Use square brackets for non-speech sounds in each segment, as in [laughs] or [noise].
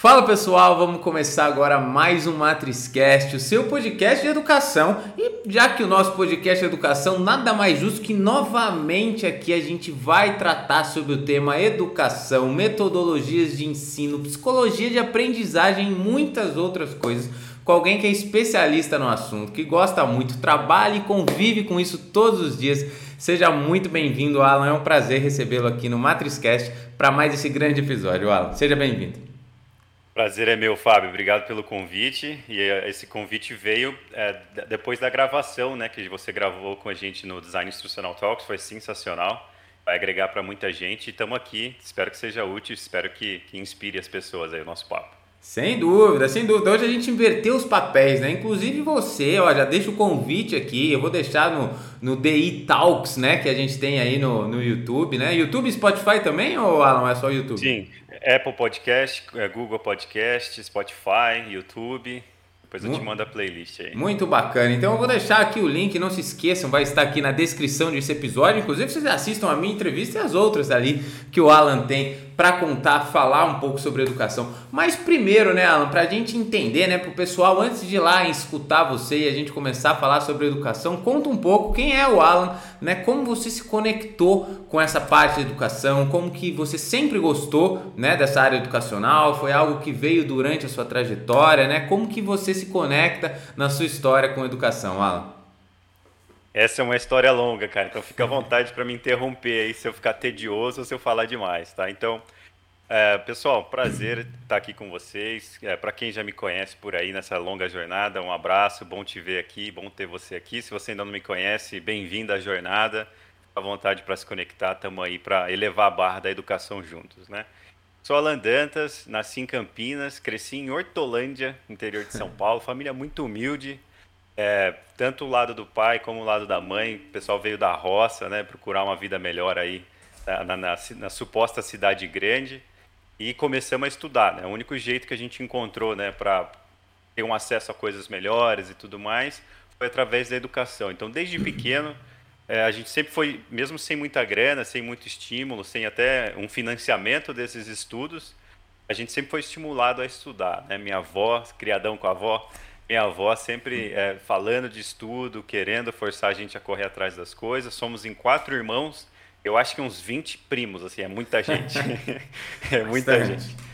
Fala pessoal, vamos começar agora mais um MatrizCast, o seu podcast de educação. E já que o nosso podcast de educação nada mais justo que novamente aqui a gente vai tratar sobre o tema educação, metodologias de ensino, psicologia de aprendizagem e muitas outras coisas com alguém que é especialista no assunto, que gosta muito, trabalha e convive com isso todos os dias. Seja muito bem-vindo, Alan. É um prazer recebê-lo aqui no MatrizCast para mais esse grande episódio, Alan. Seja bem-vindo. Prazer é meu, Fábio. Obrigado pelo convite. E eh, esse convite veio é, depois da gravação, né, que você gravou com a gente no Design Instrucional Talks. Foi sensacional. Vai agregar para muita gente. Estamos aqui. Espero que seja útil. Espero que, que inspire as pessoas aí o nosso papo. Sem dúvida, sem dúvida. Hoje a gente inverteu os papéis, né? Inclusive você, ó, já deixa o convite aqui. Eu vou deixar no, no DI Talks, né? Que a gente tem aí no, no YouTube, né? YouTube e Spotify também, ou Alan, é só YouTube? Sim, Apple Podcast, é, Google Podcast, Spotify, YouTube. Depois eu te mando a playlist aí. Muito bacana. Então eu vou deixar aqui o link, não se esqueçam, vai estar aqui na descrição desse episódio. Inclusive vocês assistam a minha entrevista e as outras ali que o Alan tem para contar, falar um pouco sobre educação. Mas primeiro, né, Alan, para a gente entender, né, para o pessoal, antes de ir lá escutar você e a gente começar a falar sobre educação, conta um pouco quem é o Alan, né, como você se conectou com essa parte de educação, como que você sempre gostou, né, dessa área educacional, foi algo que veio durante a sua trajetória, né, como que você se conecta na sua história com educação, Alan? Essa é uma história longa, cara. Então fica à vontade para me interromper aí se eu ficar tedioso ou se eu falar demais, tá? Então, é, pessoal, prazer estar aqui com vocês. É, para quem já me conhece por aí nessa longa jornada, um abraço, bom te ver aqui, bom ter você aqui. Se você ainda não me conhece, bem-vindo à jornada. Fica à vontade para se conectar, estamos aí para elevar a barra da educação juntos, né? Sou Alan Dantas, nasci em Campinas, cresci em Hortolândia, interior de São Paulo, família muito humilde, é, tanto o lado do pai como o lado da mãe, o pessoal veio da roça, né, procurar uma vida melhor aí na, na, na, suposta cidade grande e começamos a estudar, né? O único jeito que a gente encontrou, né, para ter um acesso a coisas melhores e tudo mais, foi através da educação. Então, desde pequeno, é, a gente sempre foi, mesmo sem muita grana, sem muito estímulo, sem até um financiamento desses estudos, a gente sempre foi estimulado a estudar, né? Minha avó, criadão com a avó, minha avó sempre é, falando de estudo, querendo forçar a gente a correr atrás das coisas. Somos em quatro irmãos, eu acho que uns 20 primos, assim, é muita gente. [laughs] é muita Bastante. gente.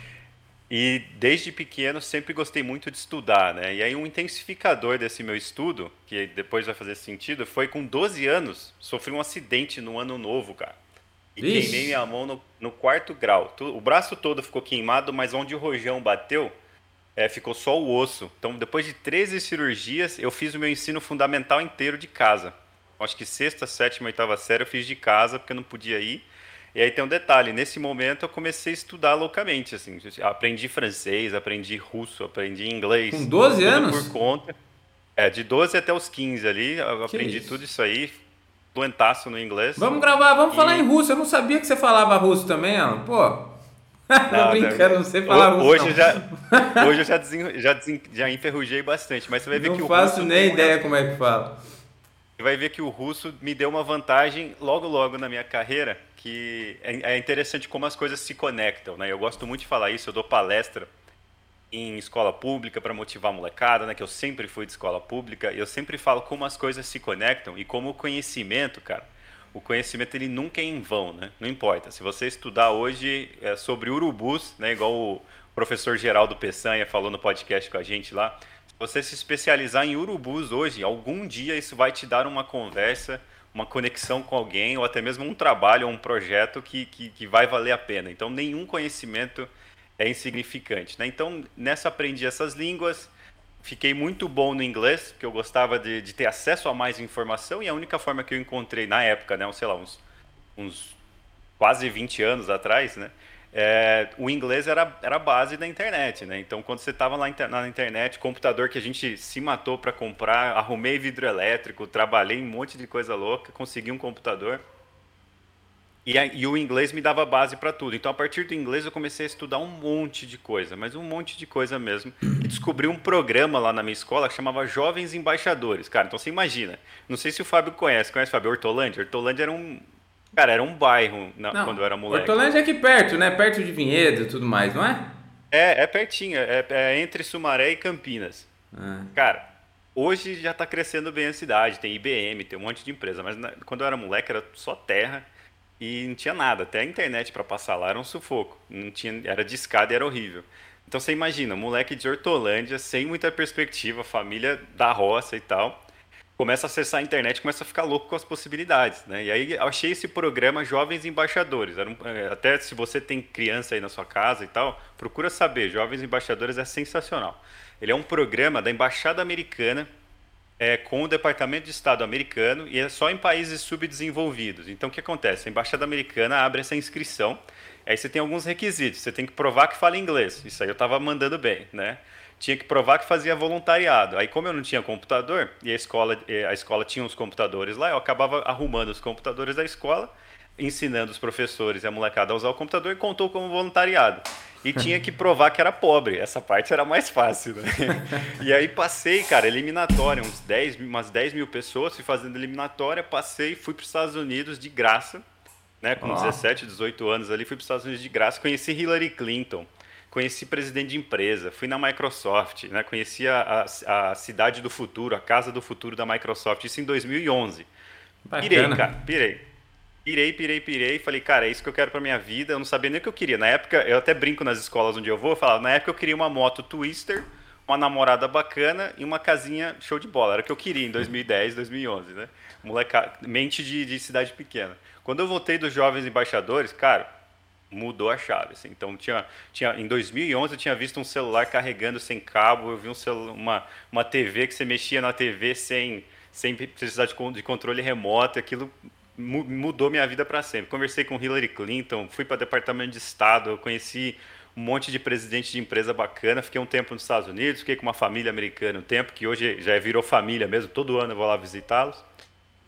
E desde pequeno sempre gostei muito de estudar, né? E aí um intensificador desse meu estudo, que depois vai fazer sentido, foi com 12 anos, sofri um acidente no ano novo, cara. E Ixi. queimei minha mão no, no quarto grau. O braço todo ficou queimado, mas onde o rojão bateu, é, ficou só o osso. Então, depois de 13 cirurgias, eu fiz o meu ensino fundamental inteiro de casa. Acho que sexta, sétima, oitava série eu fiz de casa, porque eu não podia ir. E aí tem um detalhe, nesse momento eu comecei a estudar loucamente, assim, aprendi francês, aprendi russo, aprendi inglês. Com 12 anos? Por conta. É, de 12 até os 15 ali, eu que aprendi isso? tudo isso aí, doentaço no inglês. Vamos gravar, vamos e... falar em russo, eu não sabia que você falava russo também, Alan, pô. [laughs] Não, brincando, não sei falar hoje russo. Já, [laughs] hoje eu já, desen, já, desen, já enferrujei bastante, mas você vai ver não que o russo... Não faço nem ideia como é que fala. Você vai ver que o russo me deu uma vantagem logo, logo na minha carreira, que é, é interessante como as coisas se conectam, né? Eu gosto muito de falar isso, eu dou palestra em escola pública para motivar a molecada, né? Que eu sempre fui de escola pública, e eu sempre falo como as coisas se conectam e como o conhecimento, cara, o conhecimento ele nunca é em vão, né? Não importa. Se você estudar hoje é, sobre urubus, né, igual o professor Geraldo Peçanha falou no podcast com a gente lá, se você se especializar em urubus hoje, algum dia isso vai te dar uma conversa, uma conexão com alguém, ou até mesmo um trabalho um projeto que, que, que vai valer a pena. Então, nenhum conhecimento é insignificante. Né? Então, nessa aprendi essas línguas, fiquei muito bom no inglês, porque eu gostava de, de, ter acesso a mais informação e a única forma que eu encontrei na época, né, sei lá, uns, uns quase 20 anos atrás, né, é, o inglês era, era a base da internet, né? Então, quando você estava lá na internet, computador que a gente se matou para comprar, arrumei vidro elétrico, trabalhei um monte de coisa louca, consegui um computador. E, e, o inglês me dava base para tudo. Então, a partir do inglês, eu comecei a estudar um monte de coisa, mas um monte de coisa mesmo. E descobri um programa lá na minha escola que chamava Jovens Embaixadores. Cara, então você imagina. Não sei se o Fábio conhece. Conhece o Fábio? Hortolândia? Hortolândia era um. Cara, era um bairro na, não, quando eu era moleque. Hortolândia é aqui perto, né? Perto de Vinhedo e tudo mais, não é? É, é pertinho, é, é entre Sumaré e Campinas. Ah. Cara, hoje já está crescendo bem a cidade, tem IBM, tem um monte de empresa, mas na, quando eu era moleque era só terra e não tinha nada, até a internet para passar lá era um sufoco, não tinha, era de escada e era horrível. Então você imagina, moleque de Hortolândia, sem muita perspectiva, família da roça e tal, começa a acessar a internet, começa a ficar louco com as possibilidades, né? E aí eu achei esse programa Jovens Embaixadores. Um, é, até se você tem criança aí na sua casa e tal, procura saber. Jovens Embaixadores é sensacional. Ele é um programa da Embaixada Americana é, com o Departamento de Estado americano e é só em países subdesenvolvidos. Então o que acontece? A Embaixada Americana abre essa inscrição. Aí você tem alguns requisitos. Você tem que provar que fala inglês. Isso aí eu estava mandando bem, né? tinha que provar que fazia voluntariado. Aí, como eu não tinha computador, e a escola, a escola tinha uns computadores lá, eu acabava arrumando os computadores da escola, ensinando os professores e a molecada a usar o computador e contou como voluntariado. E tinha que provar que era pobre. Essa parte era mais fácil, né? E aí passei, cara, eliminatória, uns 10, umas 10 mil pessoas, fui fazendo eliminatória, passei, fui para os Estados Unidos de graça, né? Com oh. 17, 18 anos ali, fui para os Estados Unidos de graça, conheci Hillary Clinton conheci presidente de empresa, fui na Microsoft, né? conheci a, a, a, cidade do futuro, a casa do futuro da Microsoft, isso em 2011. Bacana. Pirei, cara, pirei. Pirei, pirei, pirei, falei, cara, é isso que eu quero pra minha vida, eu não sabia nem o que eu queria. Na época, eu até brinco nas escolas onde eu vou, eu falava, na época eu queria uma moto Twister, uma namorada bacana e uma casinha show de bola. Era o que eu queria em 2010, 2011, né? Moleca, mente de, de cidade pequena. Quando eu voltei dos Jovens Embaixadores, cara, mudou a chave. Assim. Então, tinha, tinha, em 2011 eu tinha visto um celular carregando sem cabo, eu vi um celular, uma, uma TV que você mexia na TV sem, sem precisar de, de controle remoto, aquilo mudou minha vida para sempre. Conversei com Hillary Clinton, fui para o Departamento de Estado, eu conheci um monte de presidente de empresa bacana, fiquei um tempo nos Estados Unidos, fiquei com uma família americana um tempo, que hoje já virou família mesmo, todo ano eu vou lá visitá-los.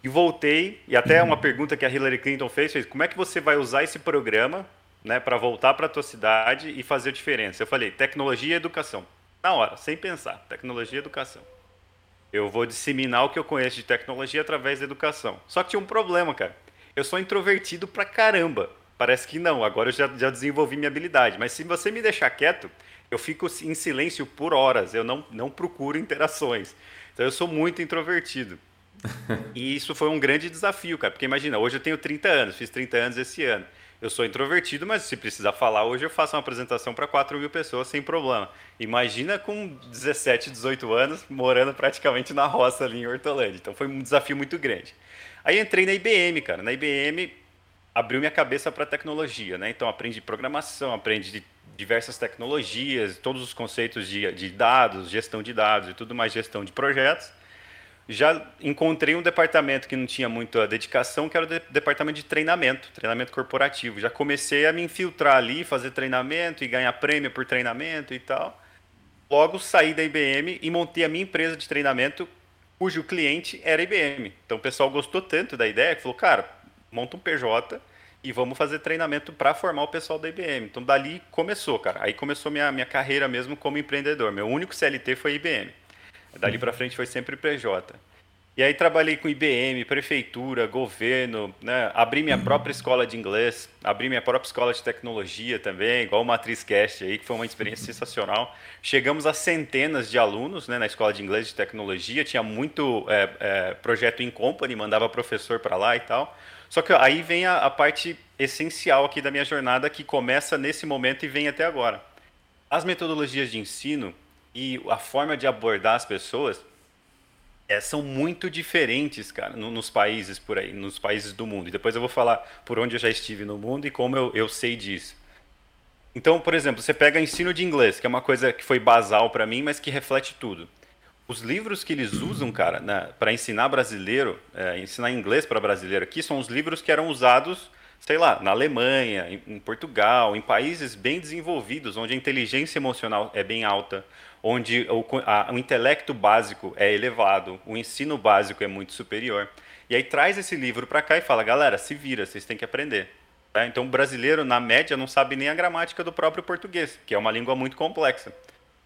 E voltei, e até uma pergunta que a Hillary Clinton fez, fez como é que você vai usar esse programa né, para voltar para a tua cidade e fazer diferença. Eu falei, tecnologia e educação. Na hora, sem pensar, tecnologia e educação. Eu vou disseminar o que eu conheço de tecnologia através da educação. Só que tinha um problema, cara. Eu sou introvertido pra caramba. Parece que não, agora eu já, já desenvolvi minha habilidade. Mas se você me deixar quieto, eu fico em silêncio por horas. Eu não, não procuro interações. Então eu sou muito introvertido. [laughs] e isso foi um grande desafio, cara. Porque imagina, hoje eu tenho 30 anos, fiz 30 anos esse ano. Eu sou introvertido, mas se precisar falar hoje, eu faço uma apresentação para 4 mil pessoas sem problema. Imagina com 17, 18 anos, morando praticamente na roça ali em Hortolândia. Então foi um desafio muito grande. Aí entrei na IBM, cara. Na IBM abriu minha cabeça para tecnologia, né? Então aprendi programação, aprendi diversas tecnologias, todos os conceitos de, de dados, gestão de dados e tudo mais, gestão de projetos já encontrei um departamento que não tinha muita dedicação, que era o de departamento de treinamento, treinamento corporativo. Já comecei a me infiltrar ali, fazer treinamento e ganhar prêmio por treinamento e tal. Logo saí da IBM e montei a minha empresa de treinamento, cujo cliente era a IBM. Então o pessoal gostou tanto da ideia que falou, cara, monta um PJ e vamos fazer treinamento para formar o pessoal da IBM. Então dali começou, cara. Aí começou minha, minha carreira mesmo como empreendedor. Meu único CLT foi IBM. Dali para frente foi sempre PJ. E aí trabalhei com IBM, prefeitura, governo, né? abri minha própria escola de inglês, abri minha própria escola de tecnologia também, igual o Matriz Cast aí, que foi uma experiência sensacional. Chegamos a centenas de alunos né, na escola de inglês de tecnologia, tinha muito é, é, projeto em company, mandava professor para lá e tal. Só que aí vem a, a parte essencial aqui da minha jornada, que começa nesse momento e vem até agora. As metodologias de ensino e a forma de abordar as pessoas é, são muito diferentes, cara, no, nos países por aí, nos países do mundo. E depois eu vou falar por onde eu já estive no mundo e como eu, eu sei disso. Então, por exemplo, você pega ensino de inglês, que é uma coisa que foi basal para mim, mas que reflete tudo. Os livros que eles usam, cara, para ensinar brasileiro, é, ensinar inglês para brasileiro aqui, são os livros que eram usados sei lá, na Alemanha, em, em, Portugal, em países bem desenvolvidos, onde a inteligência emocional é bem alta, onde o, a, o intelecto básico é elevado, o ensino básico é muito superior. E aí traz esse livro para cá e fala, galera, se vira, vocês têm que aprender. Tá? Então o brasileiro, na média, não sabe nem a gramática do próprio português, que é uma língua muito complexa.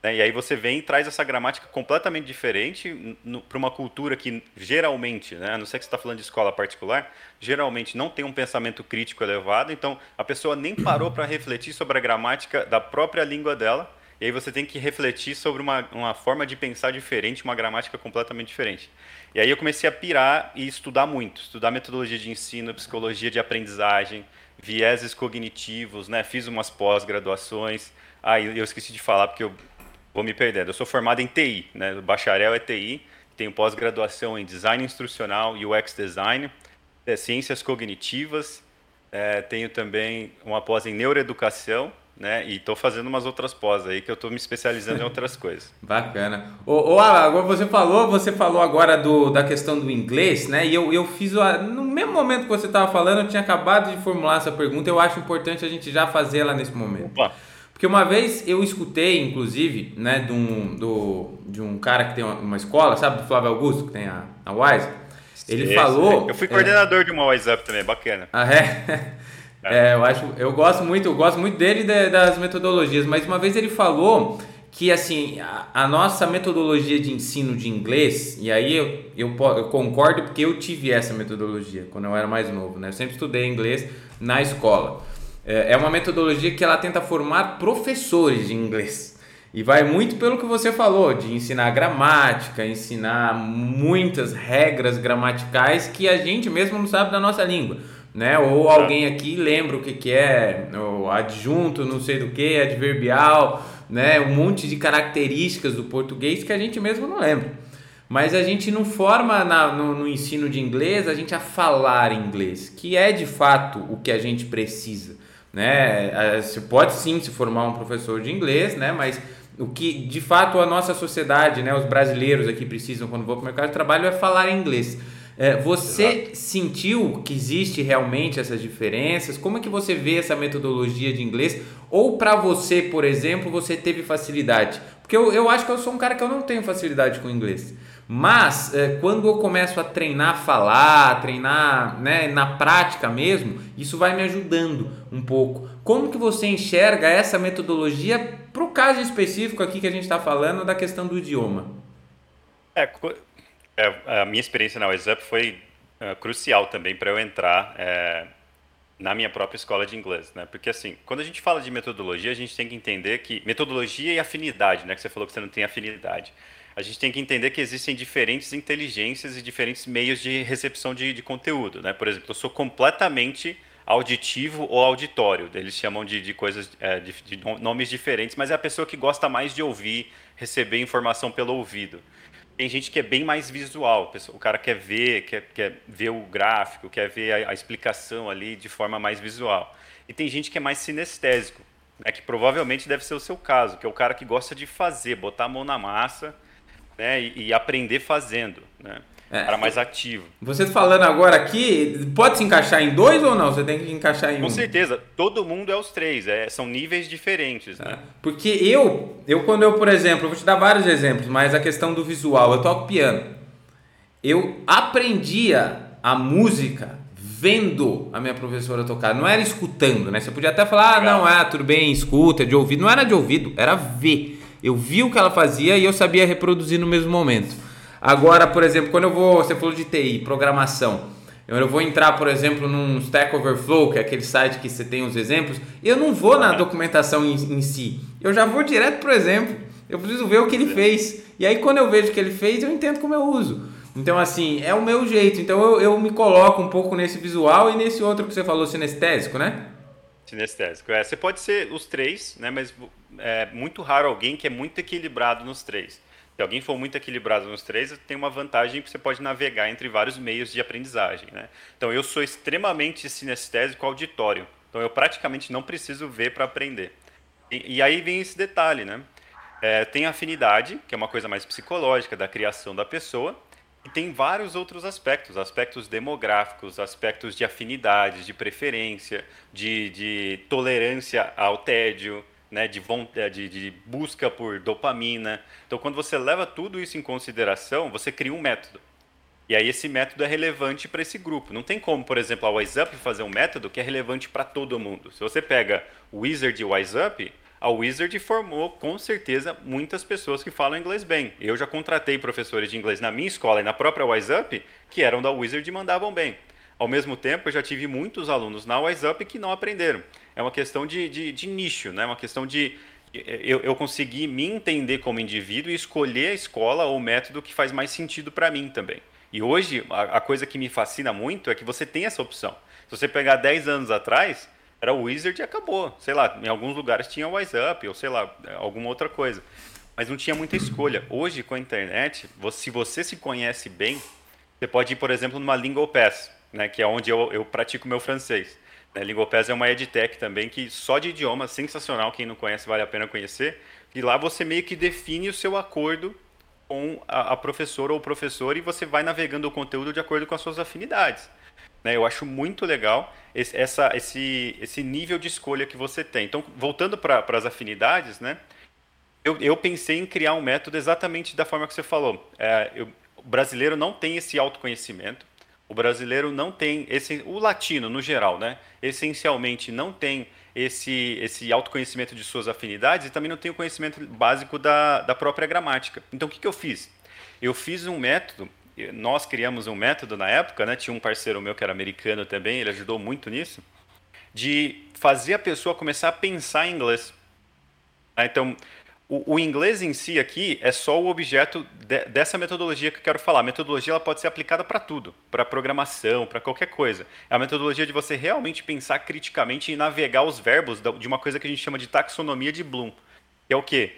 Né? E aí você vem e traz essa gramática completamente diferente para uma cultura que geralmente, né, a não ser que você está falando de escola particular, geralmente não tem um pensamento crítico elevado, então a pessoa nem parou para refletir sobre a gramática da própria língua dela, e aí você tem que refletir sobre uma, uma forma de pensar diferente, uma gramática completamente diferente. E aí eu comecei a pirar e estudar muito, estudar metodologia de ensino, psicologia de aprendizagem, vieses cognitivos, né? Fiz umas pós-graduações. Ah, eu esqueci de falar porque eu vou me perdendo. Eu sou formado em TI, né? Bacharel é TI, tenho pós-graduação em design instrucional, UX design, é, ciências cognitivas, é, tenho também uma pós em neuroeducação né? E estou fazendo umas outras pós aí que eu estou me especializando em outras [laughs] coisas. Bacana. Ô, ô agora você falou, você falou agora do, da questão do inglês, né? E eu, eu fiz no mesmo momento que você estava falando, eu tinha acabado de formular essa pergunta. Eu acho importante a gente já fazer ela nesse momento. Opa. Porque uma vez eu escutei, inclusive, né, de um, do, de um cara que tem uma escola, sabe, do Flávio Augusto, que tem a, a Wise. Ele Sim, falou. Eu fui coordenador é, de uma Wise Up também, bacana. Ah, é? [laughs] É, eu acho, eu gosto muito, eu gosto muito dele de, das metodologias, mas uma vez ele falou que assim a, a, nossa metodologia de ensino de inglês e aí eu, eu, eu, concordo porque eu tive essa metodologia quando eu era mais novo, né? Eu sempre estudei inglês na escola. É, é uma metodologia que ela tenta formar professores de inglês. E vai muito pelo que você falou, de ensinar gramática, ensinar muitas regras gramaticais que a gente mesmo não sabe da nossa língua né? Ou alguém aqui lembra o que, que é o adjunto, não sei do que, adverbial, né? Um monte de características do português que a gente mesmo não lembra. Mas a gente não forma na, no, no, ensino de inglês a gente a falar inglês, que é de fato o que a gente precisa, né? Você pode sim se formar um professor de inglês, né? Mas o que de fato a nossa sociedade, né? Os brasileiros aqui precisam quando vão para o mercado de trabalho é falar inglês. É, você Exato. sentiu que existe realmente essas diferenças? Como é que você vê essa metodologia de inglês? Ou para você, por exemplo, você teve facilidade? Porque eu, eu acho que eu sou um cara que eu não tenho facilidade com inglês. Mas é, quando eu começo a treinar a falar, treinar né, na prática mesmo, isso vai me ajudando um pouco. Como que você enxerga essa metodologia para o caso específico aqui que a gente está falando da questão do idioma? É, é, a minha experiência na WhatsApp foi uh, crucial também para eu entrar é, na minha própria escola de inglês, né? Porque assim, quando a gente fala de metodologia, a gente tem que entender que metodologia e afinidade, né? Que você falou que você não tem afinidade. A gente tem que entender que existem diferentes inteligências e diferentes meios de recepção de, de conteúdo, né? Por exemplo, eu sou completamente auditivo ou auditório. Eles chamam de, de coisas, é, de, de nomes diferentes, mas é a pessoa que gosta mais de ouvir, receber informação pelo ouvido. Tem gente que é bem mais visual, o cara quer ver, quer, quer ver o gráfico, quer ver a, a explicação ali de forma mais visual. E tem gente que é mais sinestésico, né, que provavelmente deve ser o seu caso, que é o cara que gosta de fazer, botar a mão na massa né, e, e aprender fazendo. Né? É, cara mais ativo. Você falando agora aqui, pode se encaixar em dois ou não? Você tem que encaixar em Com um. Com certeza, todo mundo é os três, é, são níveis diferentes. Né? É, porque eu, eu quando eu, por exemplo, vou te dar vários exemplos, mas a questão do visual, eu toco piano. Eu aprendia a música vendo a minha professora tocar, não era escutando, né? Você podia até falar, ah, não, é, tudo bem, escuta, de ouvido. Não era de ouvido, era ver. Eu vi o que ela fazia e eu sabia reproduzir no mesmo momento. Agora, por exemplo, quando eu vou, você falou de TI, programação, eu vou entrar, por exemplo, num Stack Overflow, que é aquele site que você tem os exemplos, eu não vou na documentação em, em si, eu já vou direto para o exemplo. Eu preciso ver o que ele fez. E aí, quando eu vejo o que ele fez, eu entendo como eu uso. Então, assim, é o meu jeito. Então, eu, eu me coloco um pouco nesse visual e nesse outro que você falou, sinestésico, né? Sinestésico. É, você pode ser os três, né? Mas é muito raro alguém que é muito equilibrado nos três. Se alguém for muito equilibrado nos três, tem uma vantagem que você pode navegar entre vários meios de aprendizagem. Né? Então, eu sou extremamente sinestésico auditório. Então, eu praticamente não preciso ver para aprender. E, e, aí vem esse detalhe, né? É, tem afinidade, que é uma coisa mais psicológica da criação da pessoa, e tem vários outros aspectos, aspectos demográficos, aspectos de afinidade, de preferência, de, de tolerância ao tédio, né, de, é, de, de, busca por dopamina. Então, quando você leva tudo isso em consideração, você cria um método. E aí esse método é relevante para esse grupo. Não tem como, por exemplo, a WiseUp fazer um método que é relevante para todo mundo. Se você pega o Wizard e o WiseUp, a Wizard formou com certeza muitas pessoas que falam inglês bem. Eu já contratei professores de inglês na minha escola e na própria WiseUp que eram da Wizard e mandavam bem. Ao mesmo tempo, eu já tive muitos alunos na WiseUp que não aprenderam. É uma questão de, de, de nicho, né? uma questão de eu, eu conseguir me entender como indivíduo e escolher a escola ou o método que faz mais sentido para mim também. E hoje, a, a, coisa que me fascina muito é que você tem essa opção. Se você pegar 10 anos atrás, era o Wizard e acabou. Sei lá, em alguns lugares tinha o WiseUp ou sei lá, alguma outra coisa. Mas não tinha muita escolha. Hoje, com a internet, você, se você se conhece bem, você pode ir, por exemplo, numa Lingo Pass, né, que é onde eu, eu pratico meu francês. Né, Lingopass é uma edtech também que só de idioma, sensacional, quem não conhece vale a pena conhecer. E lá você meio que define o seu acordo com a, a professora ou o professor e você vai navegando o conteúdo de acordo com as suas afinidades. Né, eu acho muito legal esse, essa, esse, esse nível de escolha que você tem. Então, voltando para as afinidades, né, eu, eu, pensei em criar um método exatamente da forma que você falou. É, eu, o brasileiro não tem esse autoconhecimento, o brasileiro não tem esse, o latino no geral, né? Essencialmente não tem esse esse autoconhecimento de suas afinidades e também não tem o conhecimento básico da, da própria gramática. Então o que, que eu fiz? Eu fiz um método nós criamos um método na época, né? Tinha um parceiro meu que era americano também, ele ajudou muito nisso, de fazer a pessoa começar a pensar em inglês. Ah, então, o, o inglês em si aqui é só o objeto de, dessa metodologia que eu quero falar. A metodologia ela pode ser aplicada para tudo, para programação, para qualquer coisa. É a metodologia de você realmente pensar criticamente e navegar os verbos de uma coisa que a gente chama de taxonomia de Bloom. Que é o quê?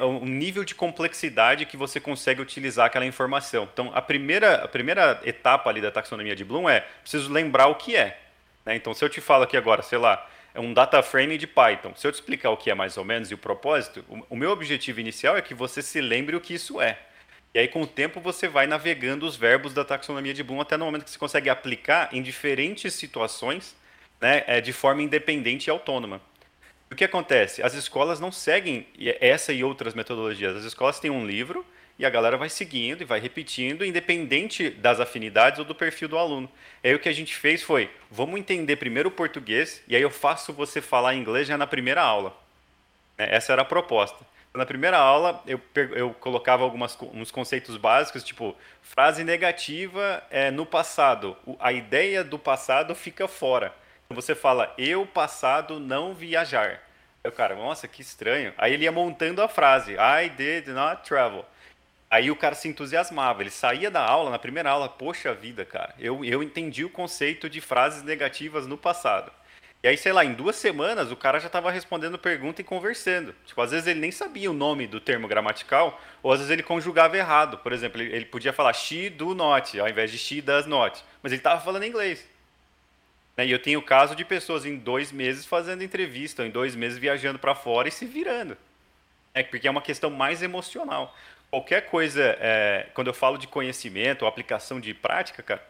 o nível de complexidade que você consegue utilizar aquela informação. Então, a primeira, a primeira etapa ali da taxonomia de Bloom é preciso lembrar o que é. Né? Então, se eu te falo aqui agora, sei lá, é um data frame de Python. Se eu te explicar o que é mais ou menos e o propósito, o, o meu objetivo inicial é que você se lembre o que isso é. E aí, com o tempo, você vai navegando os verbos da taxonomia de Bloom até no momento que você consegue aplicar em diferentes situações né, é, de forma independente e autônoma. O que acontece? As escolas não seguem essa e outras metodologias. As escolas têm um livro e a galera vai seguindo e vai repetindo, independente das afinidades ou do perfil do aluno. E aí o que a gente fez foi, vamos entender primeiro o português, e aí eu faço você falar inglês já na primeira aula. Né, essa era a proposta. Na primeira aula, eu, eu colocava alguns uns conceitos básicos, tipo, frase negativa é no passado. A ideia do passado fica fora. Você fala, eu passado não viajar. Aí o cara, nossa, que estranho. Aí ele ia montando a frase, I did not travel. Aí o cara se entusiasmava, ele saía da aula, na primeira aula, poxa vida, cara, eu, eu entendi o conceito de frases negativas no passado. E aí, sei lá, em duas semanas o cara já estava respondendo pergunta e conversando. Tipo, às vezes ele nem sabia o nome do termo gramatical, ou às vezes ele conjugava errado. Por exemplo, ele, ele podia falar she do not, ao invés de she does not. Mas ele estava falando inglês. Né? E eu tenho o caso de pessoas em dois meses fazendo entrevista, ou em dois meses viajando para fora e se virando. É porque é uma questão mais emocional. Qualquer coisa, é, quando eu falo de conhecimento ou aplicação de prática, cara,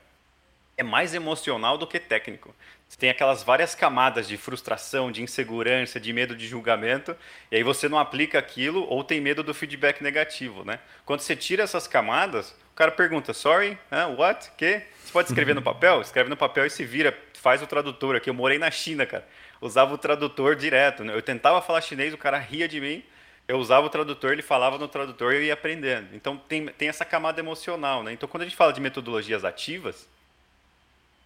é mais emocional do que técnico. Você tem aquelas várias camadas de frustração, de insegurança, de medo de julgamento, e aí você não aplica aquilo ou tem medo do feedback negativo, né? Quando você tira essas camadas, o cara pergunta, sorry, huh? what, que? Você pode escrever no [laughs] papel? Escreve no papel e se vira, faz o tradutor aqui. Eu morei na China, cara. Usava o tradutor direto. Né? Eu tentava falar chinês, o cara ria de mim. Eu usava o tradutor, ele falava no tradutor e eu ia aprendendo. Então tem, tem essa camada emocional, né? Então quando a gente fala de metodologias ativas,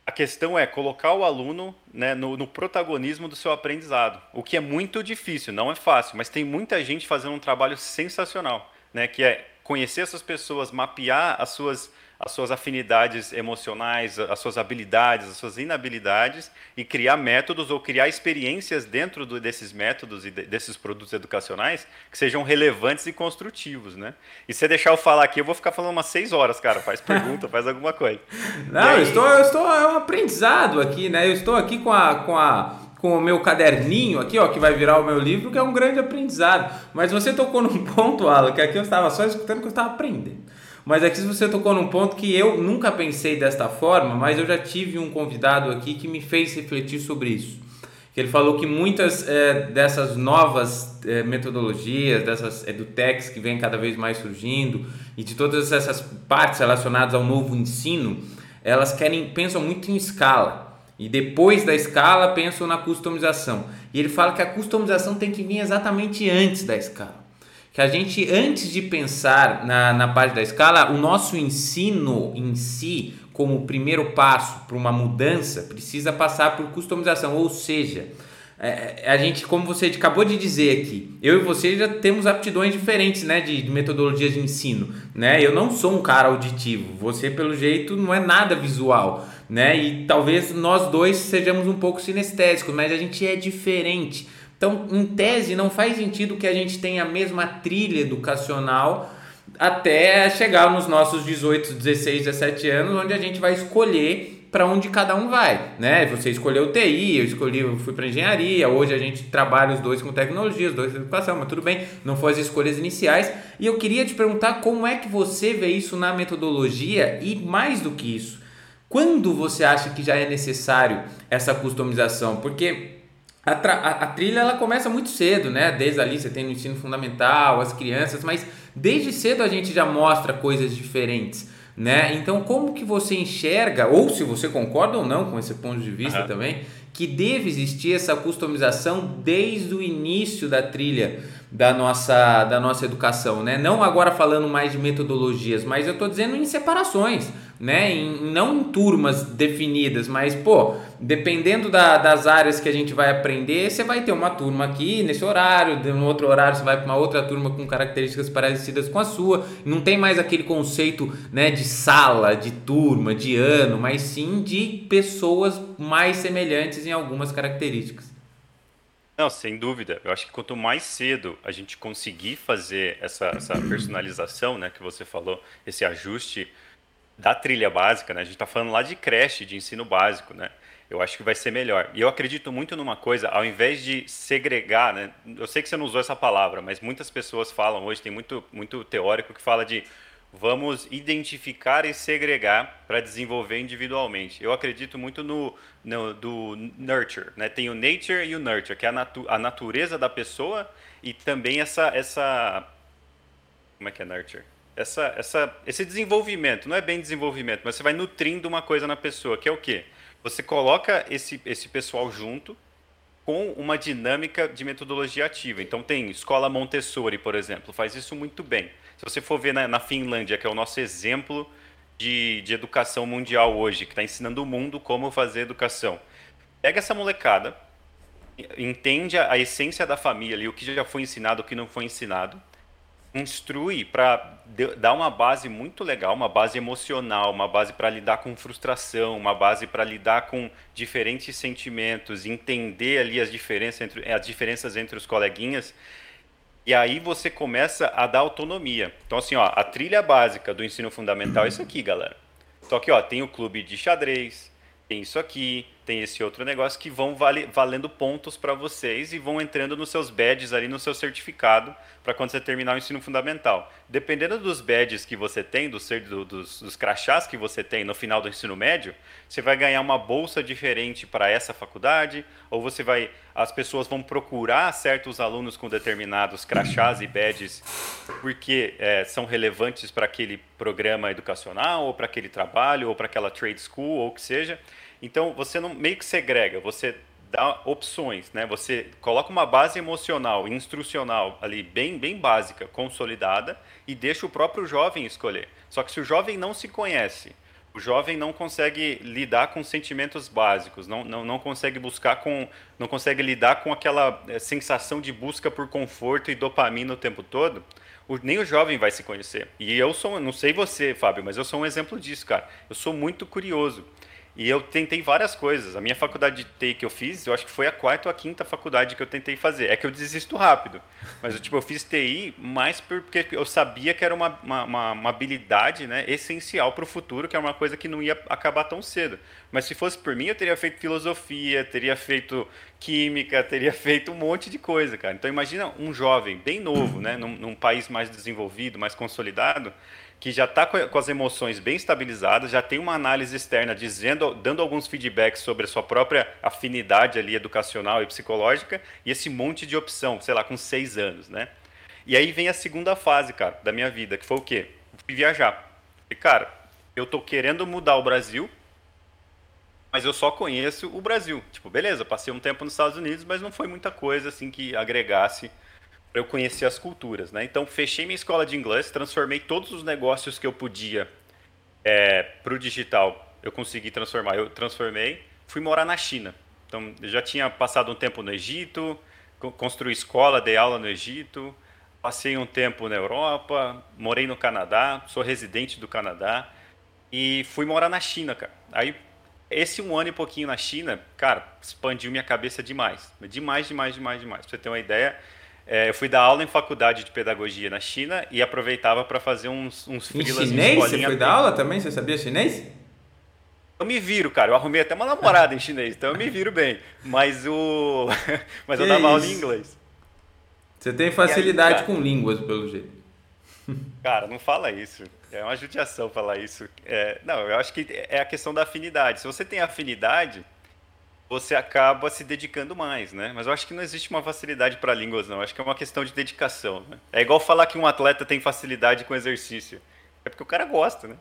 a questão é colocar o aluno né, no, no, protagonismo do seu aprendizado, o que é muito difícil, não é fácil, mas tem muita gente fazendo um trabalho sensacional, né, que é conhecer essas pessoas, mapear as suas as suas afinidades emocionais, as suas habilidades, as suas inabilidades e criar métodos ou criar experiências dentro do, desses métodos e de, desses produtos educacionais que sejam relevantes e construtivos, né? E se deixar eu falar aqui, eu vou ficar falando umas seis horas, cara. Faz [laughs] pergunta, faz alguma coisa. Não, aí... eu estou, eu estou é um aprendizado aqui, né? Eu estou aqui com a, com a com o meu caderninho aqui, ó, que vai virar o meu livro, que é um grande aprendizado. Mas você tocou num [laughs] ponto, Alan, que aqui eu estava só escutando que eu estava aprendendo. Mas aqui você tocou num ponto que eu nunca pensei desta forma, mas eu já tive um convidado aqui que me fez refletir sobre isso. Ele falou que muitas é, dessas novas é, metodologias, dessas edutechs que vem cada vez mais surgindo e de todas essas partes relacionadas ao novo ensino, elas querem pensam muito em escala e depois da escala pensam na customização. E ele fala que a customização tem que vir exatamente antes da escala. Que a gente, antes de pensar na, na parte da escala, o nosso ensino em si, como primeiro passo para uma mudança, precisa passar por customização. Ou seja, é, a gente, como você acabou de dizer aqui, eu e você já temos aptidões diferentes, né, de, de, metodologias de ensino, né? Eu não sou um cara auditivo, você pelo jeito não é nada visual, né? E talvez nós dois sejamos um pouco sinestésicos, mas a gente é diferente. Então, em tese, não faz sentido que a gente tenha a mesma trilha educacional até chegar nos nossos 18, 16, 17 anos, onde a gente vai escolher para onde cada um vai, né? Você escolheu TI, eu escolhi, eu fui para engenharia, hoje a gente trabalha os dois com tecnologia, os dois com educação, mas tudo bem, não foi as escolhas iniciais. E eu queria te perguntar como é que você vê isso na metodologia e mais do que isso, quando você acha que já é necessário essa customização? Porque a, a, a, trilha ela começa muito cedo, né? Desde ali você tem no ensino fundamental, as crianças, mas desde cedo a gente já mostra coisas diferentes né? Então, como que você enxerga, ou se você concorda ou não com esse ponto de vista uhum. também, que deve existir essa customização desde o início da trilha da nossa, da nossa educação, né? Não agora falando mais de metodologias, mas eu estou dizendo em separações né? Em, não em turmas definidas, mas pô, dependendo da, das áreas que a gente vai aprender, você vai ter uma turma aqui nesse horário, no outro horário você vai para uma outra turma com características parecidas com a sua. Não tem mais aquele conceito, né, de sala, de turma, de ano, mas sim de pessoas mais semelhantes em algumas características. Não, sem dúvida. Eu acho que quanto mais cedo a gente conseguir fazer essa, essa personalização, né, que você falou, esse ajuste da trilha básica, né? A gente está falando lá de creche, de ensino básico, né? Eu acho que vai ser melhor. E eu acredito muito numa coisa, ao invés de segregar, né? Eu sei que você não usou essa palavra, mas muitas pessoas falam hoje, tem muito, muito teórico que fala de vamos identificar e segregar para desenvolver individualmente. Eu acredito muito no, no, do nurture, né? Tem o nature e o nurture, que é a, natu a natureza da pessoa e também essa essa como é que é nurture? Essa, essa, esse desenvolvimento, não é bem desenvolvimento, mas você vai nutrindo uma coisa na pessoa, que é o quê? Você coloca esse, esse pessoal junto com uma dinâmica de metodologia ativa. Então tem escola Montessori, por exemplo, faz isso muito bem. Se você for ver na, na Finlândia, que é o nosso exemplo de, de educação mundial hoje, que está ensinando o mundo como fazer educação. Pega essa molecada, entende a, a essência da família ali, o que já foi ensinado, o que não foi ensinado, instrui para dar uma base muito legal, uma base emocional, uma base para lidar com frustração, uma base para lidar com diferentes sentimentos, entender ali as diferenças entre as diferenças entre os coleguinhas. E aí você começa a dar autonomia. Então assim, ó, a trilha básica do ensino fundamental é isso aqui, galera. Só que ó, tem o clube de xadrez, tem isso aqui, tem esse outro negócio que vão vale, valendo pontos para vocês e vão entrando nos seus badges ali no seu certificado para quando você terminar o ensino fundamental. Dependendo dos badges que você tem, dos, dos, dos crachás que você tem no final do ensino médio, você vai ganhar uma bolsa diferente para essa faculdade, ou você vai, as pessoas vão procurar certos alunos com determinados crachás e badges porque é, são relevantes para aquele programa educacional, ou para aquele trabalho, ou para aquela trade school, ou o que seja. Então, você não meio que segrega, você dá opções, né? Você coloca uma base emocional, instrucional ali bem, bem básica, consolidada e deixa o próprio jovem escolher. Só que se o jovem não se conhece, o jovem não consegue lidar com sentimentos básicos, não, não, não consegue buscar com, não consegue lidar com aquela eh, sensação de busca por conforto e dopamina o tempo todo, o, nem o jovem vai se conhecer. E eu sou, não sei você, Fábio, mas eu sou um exemplo disso, cara. Eu sou muito curioso. E eu tentei várias coisas. A minha faculdade de TI que eu fiz, eu acho que foi a quarta ou a quinta faculdade que eu tentei fazer. É que eu desisto rápido. Mas tipo, eu fiz TI mais porque eu sabia que era uma, uma, uma habilidade né, essencial para o futuro, que é uma coisa que não ia acabar tão cedo. Mas se fosse por mim, eu teria feito filosofia, teria feito química, teria feito um monte de coisa, cara. Então imagina um jovem bem novo, né, num, num país mais desenvolvido, mais consolidado, que já está com as emoções bem estabilizadas, já tem uma análise externa dizendo, dando alguns feedbacks sobre a sua própria afinidade ali educacional e psicológica, e esse monte de opção, sei lá, com seis anos, né? E aí vem a segunda fase, cara, da minha vida, que foi o quê? Fui viajar. E, cara, eu tô querendo mudar o Brasil, mas eu só conheço o Brasil. Tipo, beleza, passei um tempo nos Estados Unidos, mas não foi muita coisa assim que agregasse para eu conhecer as culturas, né? Então, fechei minha escola de inglês, transformei todos os negócios que eu podia é, para o digital. Eu consegui transformar. Eu transformei, fui morar na China. Então, já tinha passado um tempo no Egito, construí escola, dei aula no Egito, passei um tempo na Europa, morei no Canadá, sou residente do Canadá e fui morar na China, cara. Aí esse um ano e pouquinho na China, cara, expandiu minha cabeça demais. Demais, demais, demais, demais. Pra você ter uma ideia, é, eu fui dar aula em faculdade de pedagogia na China e aproveitava para fazer uns, uns em chinês? Você foi dar aula também? Você sabia chinês? Eu me viro, cara. Eu arrumei até uma namorada em chinês, então eu me viro bem. Mas o. [laughs] Mas eu dava aula em inglês. Você tem facilidade aí, com línguas, pelo jeito. Cara, não fala isso. É uma judiação falar isso. É, não, eu acho que é a questão da afinidade. Se você tem afinidade, você acaba se dedicando mais, né? Mas eu acho que não existe uma facilidade para línguas, não. Eu acho que é uma questão de dedicação. Né? É igual falar que um atleta tem facilidade com exercício. É porque o cara gosta, né?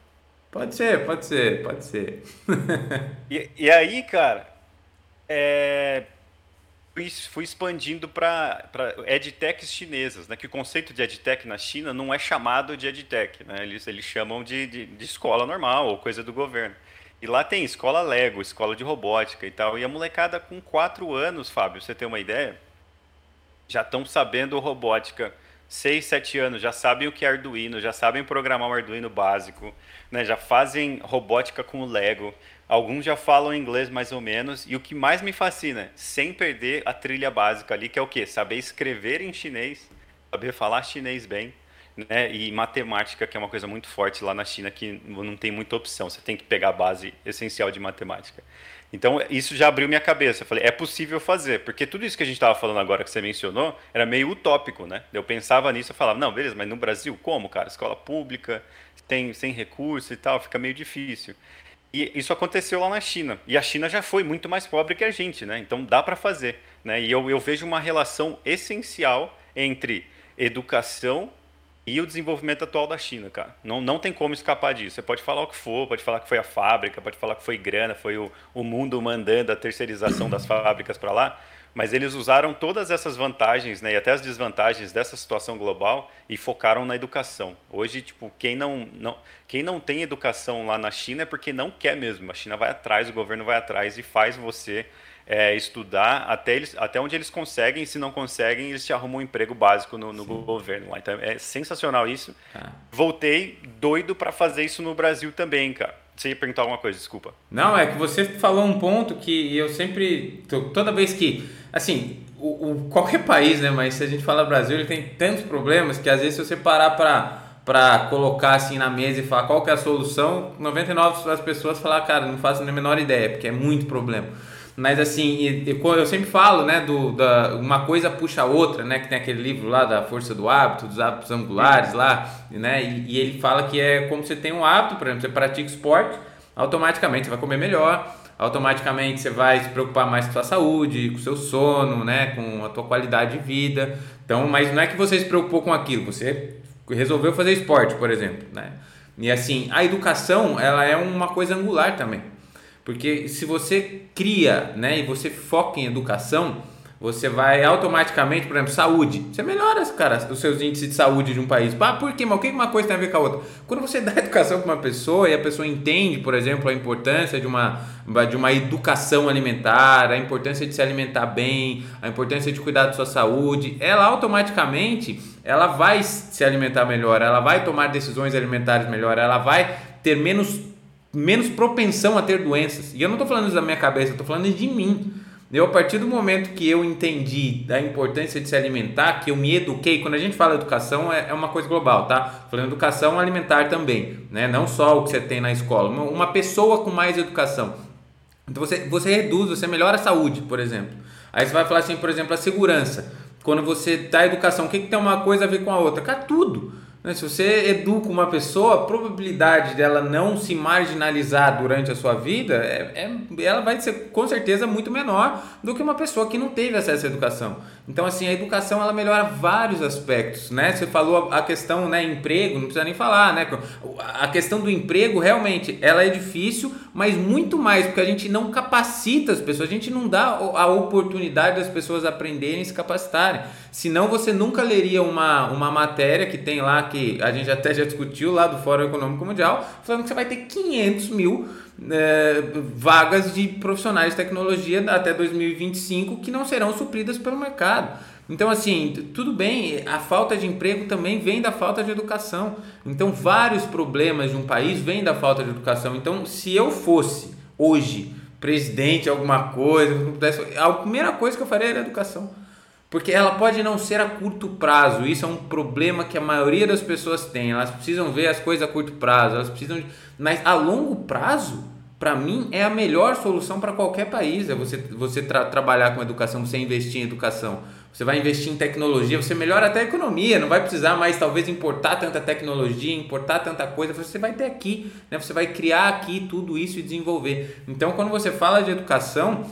Pode ser, pode ser, pode ser. [laughs] e, e aí, cara, é, fui, fui expandindo para edtechs chinesas, né? Que o conceito de edtech na China não é chamado de edtech, né? Eles, eles chamam de, de, de escola normal ou coisa do governo. E lá tem escola Lego, escola de robótica e tal. E a molecada com 4 anos, Fábio, você tem uma ideia? Já estão sabendo robótica 6, 7 anos, já sabem o que é Arduino, já sabem programar um Arduino básico, né? já fazem robótica com o Lego. Alguns já falam inglês mais ou menos. E o que mais me fascina, sem perder a trilha básica ali, que é o quê? Saber escrever em chinês, saber falar chinês bem. Né? E matemática, que é uma coisa muito forte lá na China, que não tem muita opção, você tem que pegar a base essencial de matemática. Então, isso já abriu minha cabeça. Eu falei, é possível fazer. Porque tudo isso que a gente estava falando agora, que você mencionou, era meio utópico, né? Eu pensava nisso, eu falava, não, beleza, mas no Brasil, como, cara? Escola pública, tem, sem recurso e tal, fica meio difícil. E isso aconteceu lá na China. E a China já foi muito mais pobre que a gente, né? Então, dá para fazer. Né? E eu, eu vejo uma relação essencial entre educação e o desenvolvimento atual da China, cara. Não, não tem como escapar disso. Você pode falar o que for, pode falar que foi a fábrica, pode falar que foi grana, foi o, o mundo mandando a terceirização das fábricas para lá, mas eles usaram todas essas vantagens né, e até as desvantagens dessa situação global e focaram na educação. Hoje, tipo, quem não, não, quem não tem educação lá na China é porque não quer mesmo. A China vai atrás, o governo vai atrás e faz você é, estudar até, eles, até onde eles conseguem. Se não conseguem, eles te arrumam um emprego básico no, no governo lá. Então é sensacional isso. Ah. Voltei doido para fazer isso no Brasil também, cara. Você ia perguntar alguma coisa, desculpa. Não, é que você falou um ponto que eu sempre. Toda vez que. Assim, o, o, qualquer país, né? Mas se a gente fala Brasil, ele tem tantos problemas que às vezes se você parar para para colocar assim na mesa e falar qual que é a solução, 99 das pessoas falar, cara, não faço nem a menor ideia, porque é muito problema. Mas assim, eu sempre falo, né, do, da, uma coisa puxa a outra, né, que tem aquele livro lá da força do hábito, dos hábitos angulares lá, né, e, e ele fala que é como você tem um hábito, por exemplo, você pratica esporte, automaticamente você vai comer melhor, automaticamente você vai se preocupar mais com a sua saúde, com o seu sono, né, com a tua qualidade de vida. Então, mas não é que você se preocupou com aquilo, você resolveu fazer esporte, por exemplo, né? E assim, a educação, ela é uma coisa angular também. Porque se você cria né, e você foca em educação, você vai automaticamente, por exemplo, saúde. Você melhora, cara, os seus índices de saúde de um país. Ah, por quê? Mas o que uma coisa tem a ver com a outra? Quando você [laughs] dá educação para uma pessoa e a pessoa entende, por exemplo, a importância de uma, de uma educação alimentar, a importância de se alimentar bem, a importância de cuidar da sua saúde, ela automaticamente ela vai se alimentar melhor, ela vai tomar decisões alimentares melhor, ela vai ter menos menos propensão a ter doenças. E eu não estou falando isso da minha cabeça, eu estou falando de mim. Eu, a partir do momento que eu entendi da importância de se alimentar, que eu me eduquei, quando a gente fala educação é, é uma coisa global, tá? Falando educação alimentar também, né? Não só o que você tem na escola, uma, uma pessoa com mais educação. Então você, você reduz, você melhora a saúde, por exemplo. Aí você vai falar assim, por exemplo, a segurança. Quando você dá educação, o que, que tem uma coisa a ver com a outra? Cara, tudo. Né? Se você educa uma pessoa, a probabilidade dela não se marginalizar durante a sua vida, é, é, ela vai ser com certeza muito menor do que uma pessoa que não teve acesso à educação. Então, assim, a educação ela melhora vários aspectos, né? Você falou a questão, né, emprego, não precisa nem falar, né? A questão do emprego, realmente, ela é difícil, mas muito mais porque a gente não capacita as pessoas, a gente não dá a oportunidade das pessoas aprenderem e se capacitarem. Senão você nunca leria uma, uma matéria que tem lá, que a gente até já discutiu lá do Fórum Econômico Mundial, falando que você vai ter 500 mil é, vagas de profissionais de tecnologia até 2025 que não serão supridas pelo mercado. Então, assim, tudo bem, a falta de emprego também vem da falta de educação. Então, vários problemas de um país vêm da falta de educação. Então, se eu fosse hoje presidente, alguma coisa, a primeira coisa que eu faria era educação. Porque ela pode não ser a curto prazo, isso é um problema que a maioria das pessoas tem. Elas precisam ver as coisas a curto prazo, elas precisam de... mas a longo prazo, para mim, é a melhor solução para qualquer país. É você, você tra trabalhar com educação, você investir em educação. Você vai investir em tecnologia, você melhora até a economia, não vai precisar mais talvez importar tanta tecnologia, importar tanta coisa, você vai ter aqui, né? você vai criar aqui tudo isso e desenvolver. Então, quando você fala de educação,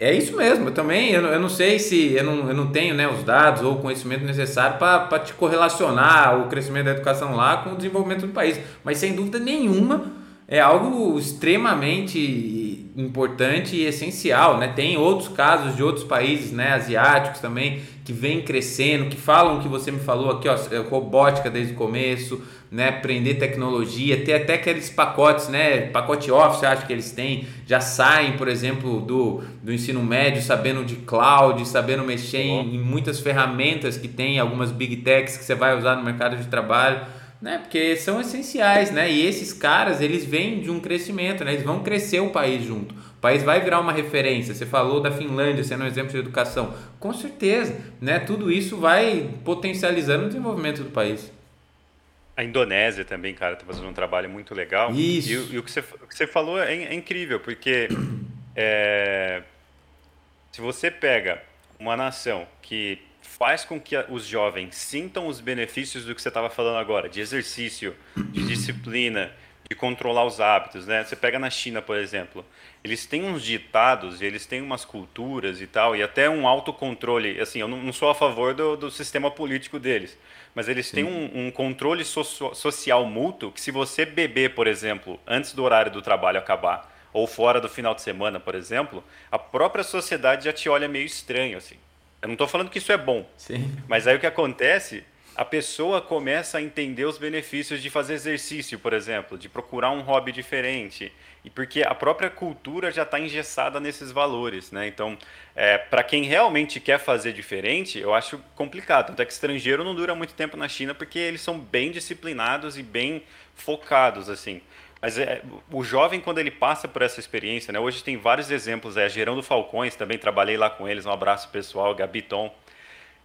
é isso mesmo, eu também, eu, eu não sei se, eu não, eu não tenho né, os dados ou o conhecimento necessário para te correlacionar o crescimento da educação lá com o desenvolvimento do país, mas sem dúvida nenhuma é algo extremamente importante e essencial, né? Tem outros casos de outros países, né, asiáticos também, que vêm crescendo, que falam o que você me falou aqui, ó, robótica desde o começo, né, aprender tecnologia, ter até aqueles pacotes, né, pacote office, acho que eles têm, já saem, por exemplo, do, do ensino médio sabendo de cloud, sabendo mexer em, em muitas ferramentas que tem, algumas big techs que você vai usar no mercado de trabalho né? Porque são essenciais, né? E esses caras, eles vêm de um crescimento, né? Eles vão crescer o país junto. O país vai virar uma referência. Você falou da Finlândia sendo um exemplo de educação. Com certeza, né? Tudo isso vai potencializando o desenvolvimento do país. A Indonésia também, cara, está fazendo um trabalho muito legal. Isso. E, e o, que você, o que você falou é, é incrível, porque [clears throat] é, se você pega uma nação que faz com que os jovens sintam os benefícios do que você estava falando agora, de exercício, de disciplina, de controlar os hábitos, né? Você pega na China, por exemplo, eles têm uns ditados, eles têm umas culturas e tal, e até um autocontrole. Assim, eu não, sou a favor do, do sistema político deles, mas eles Sim. têm um, um controle so social mútuo que se você beber, por exemplo, antes do horário do trabalho acabar, ou fora do final de semana, por exemplo, a própria sociedade já te olha meio estranho, assim. Eu não estou falando que isso é bom. Sim. Mas aí o que acontece, a pessoa começa a entender os benefícios de fazer exercício, por exemplo, de procurar um hobby diferente. E porque a própria cultura já está engessada nesses valores, né? Então, é, para quem realmente quer fazer diferente, eu acho complicado. Tanto é que estrangeiro não dura muito tempo na China porque eles são bem disciplinados e bem focados, assim. Mas é, o jovem, quando ele passa por essa experiência, né, hoje tem vários exemplos, é, Gerando Falcões, também trabalhei lá com eles, um abraço pessoal, Gabi Tom.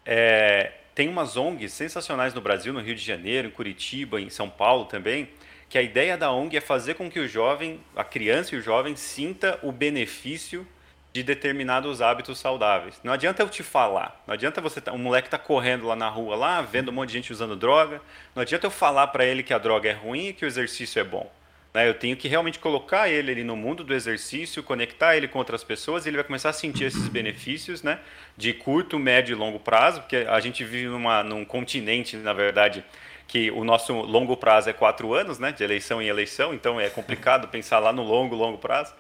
É, tem umas ONGs sensacionais no Brasil, no Rio de Janeiro, em Curitiba, em São Paulo também, que a ideia da ONG é fazer com que o jovem, a criança e o jovem, sinta o benefício de determinados hábitos saudáveis. Não adianta eu te falar, não adianta você, tá, um moleque tá correndo lá na rua, lá, vendo um monte de gente usando droga, não adianta eu falar para ele que a droga é ruim e que o exercício é bom. Né? Eu tenho que realmente colocar ele ali no mundo do exercício, conectar ele com outras pessoas, e ele vai começar a sentir esses benefícios né? de curto, médio e longo prazo, porque a gente vive numa, num continente, na verdade, que o nosso longo prazo é quatro anos, né? de eleição em eleição, então é complicado pensar lá no longo, longo prazo.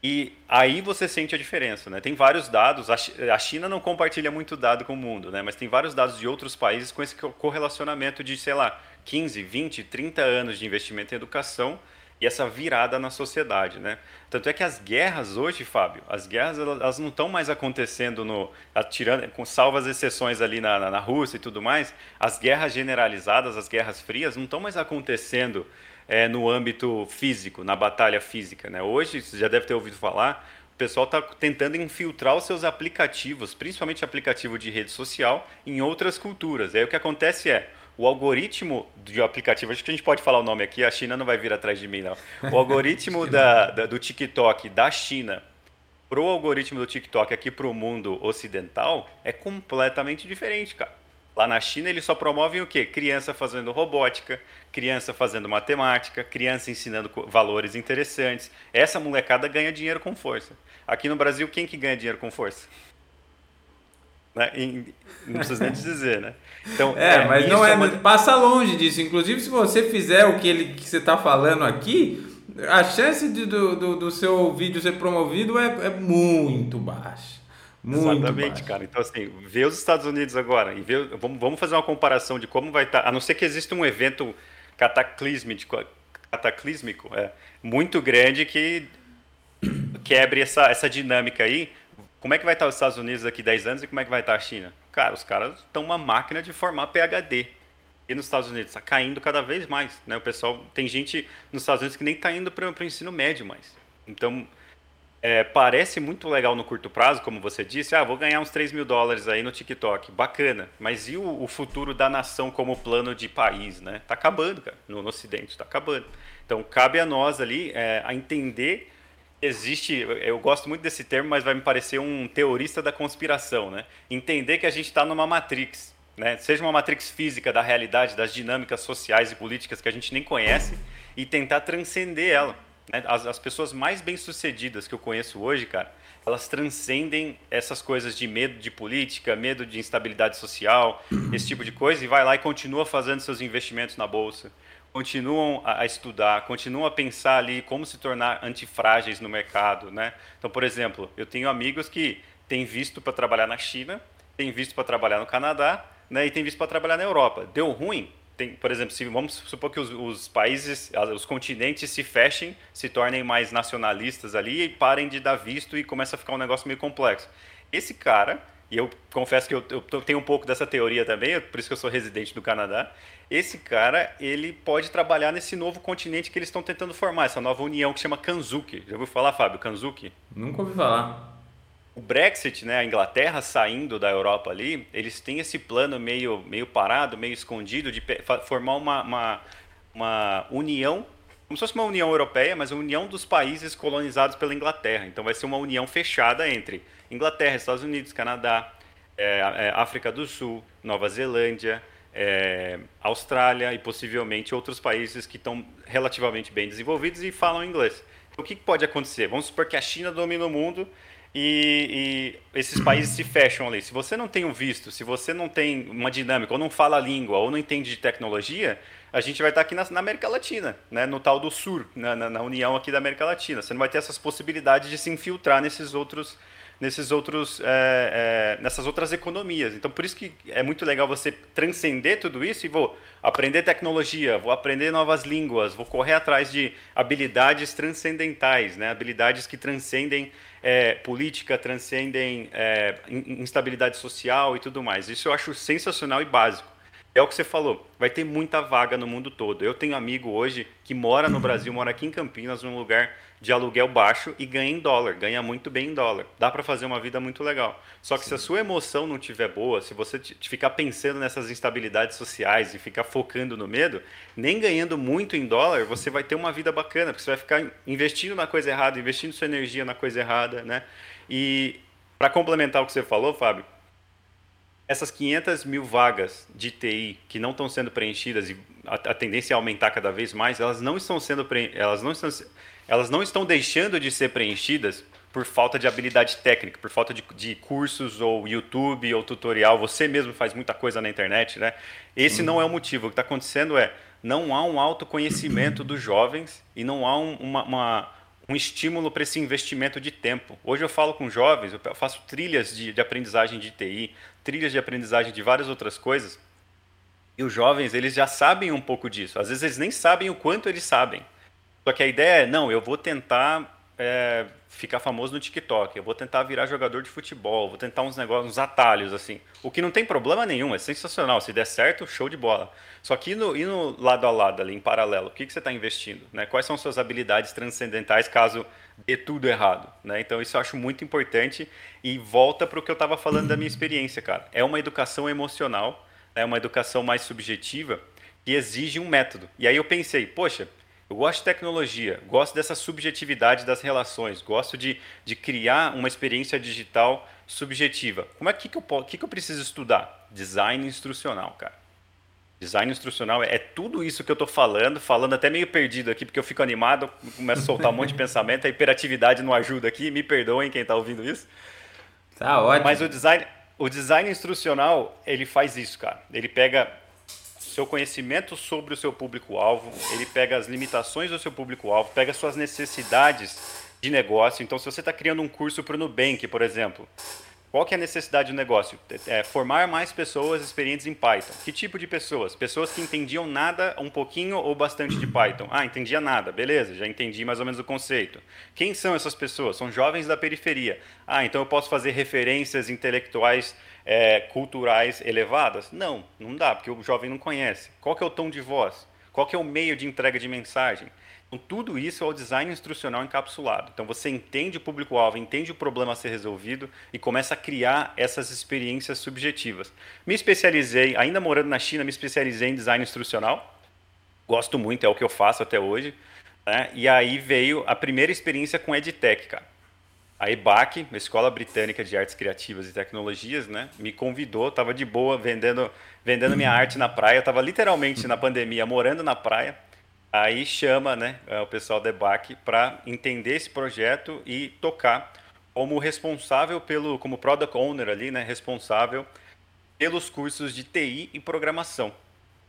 E aí você sente a diferença, né? Tem vários dados, a China não compartilha muito dado com o mundo, né? Mas tem vários dados de outros países com esse correlacionamento de, sei lá, 15, 20, 30 anos de investimento em educação e essa virada na sociedade, né? Tanto é que as guerras hoje, Fábio, as guerras elas não estão mais acontecendo no atirando com salvas exceções ali na, na, Rússia e tudo mais, as guerras generalizadas, as guerras frias não estão mais acontecendo é, no âmbito físico, na batalha física, né? Hoje você já deve ter ouvido falar, o pessoal está tentando infiltrar os seus aplicativos, principalmente aplicativo de rede social, em outras culturas. Aí o que acontece é o algoritmo do aplicativo, acho que a gente pode falar o nome aqui, a China não vai vir atrás de mim, não. O algoritmo [laughs] da, da, do TikTok da China pro algoritmo do TikTok aqui pro mundo ocidental é completamente diferente, cara. Lá na China eles só promovem o quê? Criança fazendo robótica, criança fazendo matemática, criança ensinando valores interessantes. Essa molecada ganha dinheiro com força. Aqui no Brasil, quem que ganha dinheiro com força? Né? não precisa nem dizer, né? Então, é, é mas não é, é uma... passa longe disso. Inclusive, se você fizer o que, ele, que você está falando aqui, a chance de, do, do, do, seu vídeo ser promovido é, é muito baixa. Muito Exatamente, cara. Então, assim, ver os Estados Unidos agora e ver. Vamos, vamos fazer uma comparação de como vai estar. Tá, a não ser que exista um evento cataclísmico, cataclísmico é, muito grande que quebre essa, essa dinâmica aí. Como é que vai estar os Estados Unidos daqui 10 anos e como é que vai estar a China? Cara, os caras estão uma máquina de formar PhD. E nos Estados Unidos está caindo cada vez mais. Né? O pessoal tem gente nos Estados Unidos que nem está indo para o ensino médio mais. Então, é, parece muito legal no curto prazo, como você disse. Ah, vou ganhar uns 3 mil dólares aí no TikTok. Bacana. Mas e o, o futuro da nação como plano de país? Né? Tá acabando, cara. No, no Ocidente, está acabando. Então, cabe a nós ali é, a entender existe, eu gosto muito desse termo, mas vai me parecer um teorista da conspiração, né? Entender que a gente está numa matrix, né? Seja uma matrix física da realidade, das dinâmicas sociais e políticas que a gente nem conhece e tentar transcender ela. Né? As, as pessoas mais bem-sucedidas que eu conheço hoje, cara, elas transcendem essas coisas de medo de política, medo de instabilidade social, esse tipo de coisa, e vai lá e continua fazendo seus investimentos na bolsa continuam a, estudar, continuam a pensar ali como se tornar antifrágeis no mercado, né? Então, por exemplo, eu tenho amigos que têm visto para trabalhar na China, têm visto para trabalhar no Canadá, né? E têm visto para trabalhar na Europa. Deu ruim? Tem, por exemplo, se vamos supor que os, os, países, os continentes se fechem, se tornem mais nacionalistas ali e parem de dar visto e começa a ficar um negócio meio complexo. Esse cara, e eu confesso que eu, eu tenho um pouco dessa teoria também, por isso que eu sou residente do Canadá, esse cara ele pode trabalhar nesse novo continente que eles estão tentando formar, essa nova união que chama Kanzuki. Já ouviu falar, Fábio, Kanzuki? Nunca ouvi falar. O Brexit, né, a Inglaterra saindo da Europa ali, eles têm esse plano meio, meio parado, meio escondido de formar uma, uma, uma união, como se fosse uma união europeia, mas uma união dos países colonizados pela Inglaterra. Então vai ser uma união fechada entre Inglaterra, Estados Unidos, Canadá, é, é, África do Sul, Nova Zelândia, é, Austrália e possivelmente outros países que estão relativamente bem desenvolvidos e falam inglês. O que pode acontecer? Vamos supor que a China domina o mundo e, e, esses países se fecham ali. Se você não tem um visto, se você não tem uma dinâmica, ou não fala a língua, ou não entende de tecnologia, a gente vai estar aqui na, na América Latina, né? no tal do Sur, na, na, na, união aqui da América Latina. Você não vai ter essas possibilidades de se infiltrar nesses outros nesses outros, é, é, nessas outras economias. Então, por isso que é muito legal você transcender tudo isso e vou aprender tecnologia, vou aprender novas línguas, vou correr atrás de habilidades transcendentais, né? habilidades que transcendem é, política, transcendem é, instabilidade social e tudo mais. Isso eu acho sensacional e básico. É o que você falou, vai ter muita vaga no mundo todo. Eu tenho amigo hoje que mora no Brasil, mora aqui em Campinas, num lugar de aluguel baixo e ganha em dólar, ganha muito bem em dólar. Dá para fazer uma vida muito legal. Só que Sim. se a sua emoção não estiver boa, se você ficar pensando nessas instabilidades sociais e ficar focando no medo, nem ganhando muito em dólar, você vai ter uma vida bacana, porque você vai ficar investindo na coisa errada, investindo sua energia na coisa errada, né? E para complementar o que você falou, Fábio, essas 500 mil vagas de TI que não estão sendo preenchidas e a, a tendência é aumentar cada vez mais, elas não estão sendo elas não estão elas não estão deixando de ser preenchidas por falta de habilidade técnica, por falta de, de, cursos ou YouTube ou tutorial. Você mesmo faz muita coisa na internet, né? Esse não é o motivo. O que está acontecendo é não há um autoconhecimento dos jovens e não há um, uma, uma, um estímulo para esse investimento de tempo. Hoje eu falo com jovens, eu faço trilhas de, de aprendizagem de TI, trilhas de aprendizagem de várias outras coisas. E os jovens, eles já sabem um pouco disso. Às vezes eles nem sabem o quanto eles sabem. Só que a ideia é, não, eu vou tentar é, ficar famoso no TikTok, eu vou tentar virar jogador de futebol, vou tentar uns negócios, uns atalhos, assim. O que não tem problema nenhum, é sensacional. Se der certo, show de bola. Só que no, e no lado a lado, ali, em paralelo, o que, que você está investindo? Né? Quais são suas habilidades transcendentais caso dê tudo errado? Né? Então, isso eu acho muito importante e volta para o que eu estava falando da minha experiência, cara. É uma educação emocional, é uma educação mais subjetiva que exige um método. E aí eu pensei, poxa, Eu gosto de tecnologia, gosto dessa subjetividade das relações, gosto de, de criar uma experiência digital subjetiva. Como é que, que, eu, que, que eu preciso estudar? Design instrucional, cara. Design instrucional é, é tudo isso que eu estou falando, falando até meio perdido aqui, porque eu fico animado, começo a soltar um monte de [laughs] pensamento, a hiperatividade não ajuda aqui, me perdoem quem está ouvindo isso. Tá ótimo. Mas o design, o design instrucional, ele faz isso, cara. Ele pega seu conhecimento sobre o seu público-alvo, ele pega as limitações do seu público-alvo, pega suas necessidades de negócio. Então, se você está criando um curso para o Nubank, por exemplo, qual que é a necessidade do negócio? É formar mais pessoas experientes em Python. Que tipo de pessoas? Pessoas que entendiam nada, um pouquinho ou bastante de Python. Ah, entendia nada, beleza, já entendi mais ou menos o conceito. Quem são essas pessoas? São jovens da periferia. Ah, então eu posso fazer referências intelectuais, é, culturais elevadas? Não, não dá, porque o jovem não conhece. Qual que é o tom de voz? Qual que é o meio de entrega de mensagem? Então, tudo isso é o design instrucional encapsulado. Então, você entende o público-alvo, entende o problema a ser resolvido e começa a criar essas experiências subjetivas. Me especializei, ainda morando na China, me especializei em design instrucional. Gosto muito, é o que eu faço até hoje. Né? E aí veio a primeira experiência com EdTech, cara. A EBAC, a Escola Britânica de Artes Criativas e Tecnologias, né, me convidou, estava de boa vendendo, vendendo minha arte na praia, estava literalmente na pandemia morando na praia, Aí chama né, é, o pessoal da EBAC para entender esse projeto e tocar como responsável pelo, como product owner ali, né, responsável pelos cursos de TI e programação.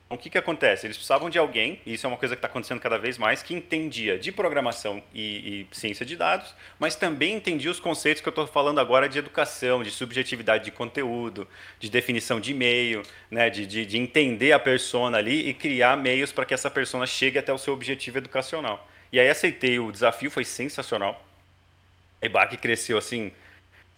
Então, o que, que acontece? Eles precisavam de alguém, e isso é uma coisa que está acontecendo cada vez mais, que entendia de programação e, e, ciência de dados, mas também entendia os conceitos que eu estou falando agora de educação, de subjetividade de conteúdo, de definição de e-mail, né, de, de, de entender a persona ali e criar meios para que essa persona chegue até o seu objetivo educacional. E aí aceitei o desafio, foi sensacional. A EBAC cresceu assim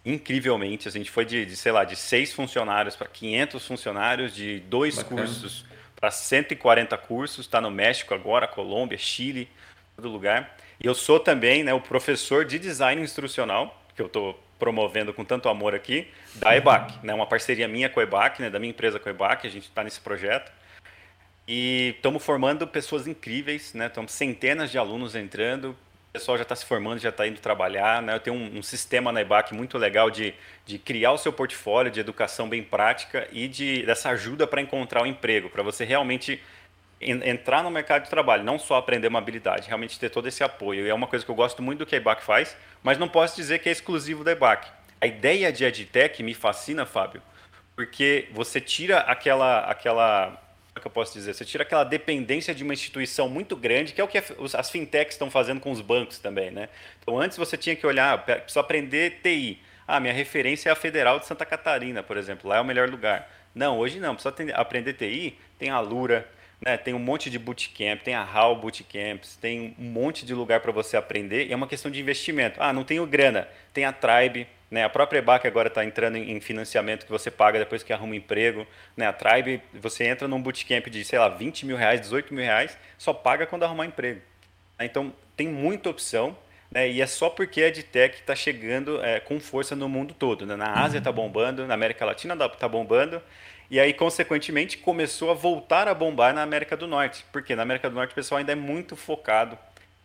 incrivelmente. A gente foi de, de sei lá, de seis funcionários para 500 funcionários, de dois Bacana. cursos para 140 cursos, está no México agora, Colômbia, Chile, todo lugar. E eu sou também né, o professor de design instrucional, que eu estou promovendo com tanto amor aqui, da EBAC, né, uma parceria minha com a EBAC, né, da minha empresa com a EBAC, a gente está nesse projeto. E estamos formando pessoas incríveis, né, estamos centenas de alunos entrando, o pessoal já está se formando, já está indo trabalhar. Né? Eu tenho um, um, sistema na EBAC muito legal de, de criar o seu portfólio de educação bem prática e de, dessa ajuda para encontrar o um emprego, para você realmente en, entrar no mercado de trabalho, não só aprender uma habilidade, realmente ter todo esse apoio. E é uma coisa que eu gosto muito do que a EBAC faz, mas não posso dizer que é exclusivo da EBAC. A ideia de EdTech me fascina, Fábio, porque você tira aquela, aquela que eu posso dizer? Você tira aquela dependência de uma instituição muito grande, que é o que as fintechs estão fazendo com os bancos também, né? Então, antes você tinha que olhar, preciso aprender TI. Ah, minha referência é a Federal de Santa Catarina, por exemplo, lá é o melhor lugar. Não, hoje não, precisa aprender TI, tem a Lura, né? tem um monte de bootcamp, tem a HAL Bootcamps, tem um monte de lugar para você aprender, e é uma questão de investimento. Ah, não tenho grana, tem a Tribe, né? A própria EBAC agora está entrando em financiamento que você paga depois que arruma emprego. Né? A Tribe, você entra num bootcamp de, sei lá, 20 mil reais, 18 mil reais, só paga quando arrumar emprego. Então, tem muita opção. Né? E é só porque a EdTech está chegando é, com força no mundo todo. Né? Na Ásia está uhum. bombando, na América Latina está bombando. E aí, consequentemente, começou a voltar a bombar na América do Norte. Porque na América do Norte o pessoal ainda é muito focado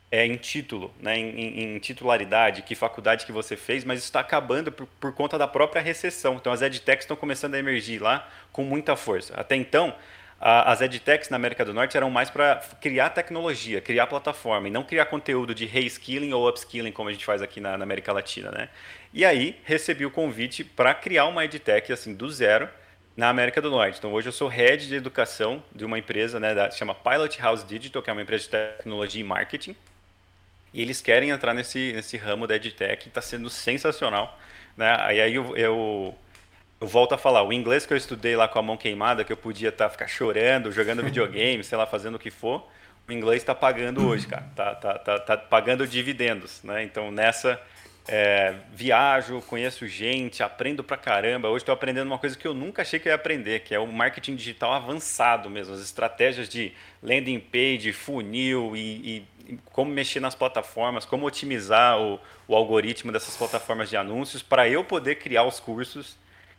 é, em título, né, em, em, titularidade, que faculdade que você fez, mas isso está acabando por, por, conta da própria recessão. Então as edtechs estão começando a emergir lá com muita força. Até então, a, as edtechs na América do Norte eram mais para criar tecnologia, criar plataforma, e não criar conteúdo de reskilling ou upskilling, como a gente faz aqui na, na América Latina. Né? E aí recebi o convite para criar uma edtech assim, do zero, na América do Norte. Então, hoje eu sou head de educação de uma empresa, né, da, chama Pilot House Digital, que é uma empresa de tecnologia e marketing. E eles querem entrar nesse, nesse ramo da EdTech, está sendo sensacional. Né? Aí, aí eu, eu, eu, volto a falar, o inglês que eu estudei lá com a mão queimada, que eu podia estar tá, ficar chorando, jogando [laughs] videogame, sei lá, fazendo o que for, o inglês está pagando hoje, cara. Tá, tá, tá, tá pagando dividendos. Né? Então, nessa, é, viajo, conheço gente, aprendo pra caramba. Hoje estou aprendendo uma coisa que eu nunca achei que ia aprender, que é o marketing digital avançado mesmo, as estratégias de landing page, funil e, e como mexer nas plataformas, como otimizar o, o algoritmo dessas plataformas de anúncios para eu poder criar os cursos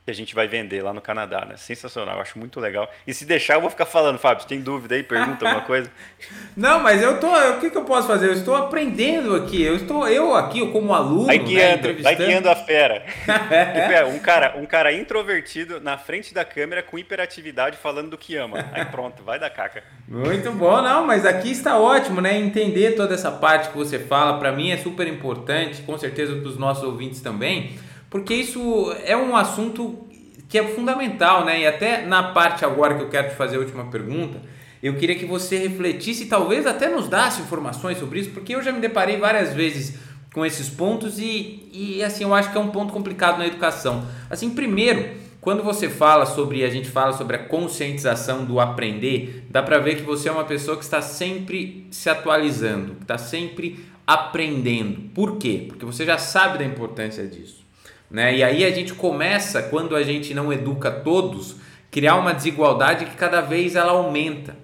que a gente vai vender lá no Canadá, né? Sensacional, eu acho muito legal. E se deixar, eu vou ficar falando, Fábio, tem dúvida aí? Pergunta alguma coisa? [laughs] Não, mas eu tô. O que, que eu posso fazer? Eu estou aprendendo aqui. Eu estou, eu aqui, como aluno. Vai né, guiando, né, vai guiando a fera. [laughs] [laughs] é. um, cara, um cara introvertido na frente da câmera com hiperatividade falando do que ama. Aí pronto, vai dar caca. Muito bom, não, mas aqui está ótimo, né? Entender toda essa parte que você fala, para mim é super importante, com certeza para os nossos ouvintes também porque isso é um assunto que é fundamental, né? E até na parte agora que eu quero te fazer a última pergunta, eu queria que você refletisse e talvez até nos desse informações sobre isso, porque eu já me deparei várias vezes com esses pontos e, e assim, eu acho que é um ponto complicado na educação. Assim, primeiro, quando você fala sobre, a gente fala sobre a conscientização do aprender, dá para ver que você é uma pessoa que está sempre se atualizando, que está sempre aprendendo. Por quê? Porque você já sabe da importância disso. Né? E aí a gente começa, quando a gente não educa todos, criar uma desigualdade que cada vez ela aumenta.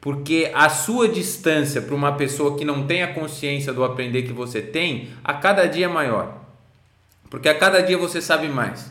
Porque a sua distância para uma pessoa que não tem a consciência do aprender que você tem, a cada dia é maior. Porque a cada dia você sabe mais.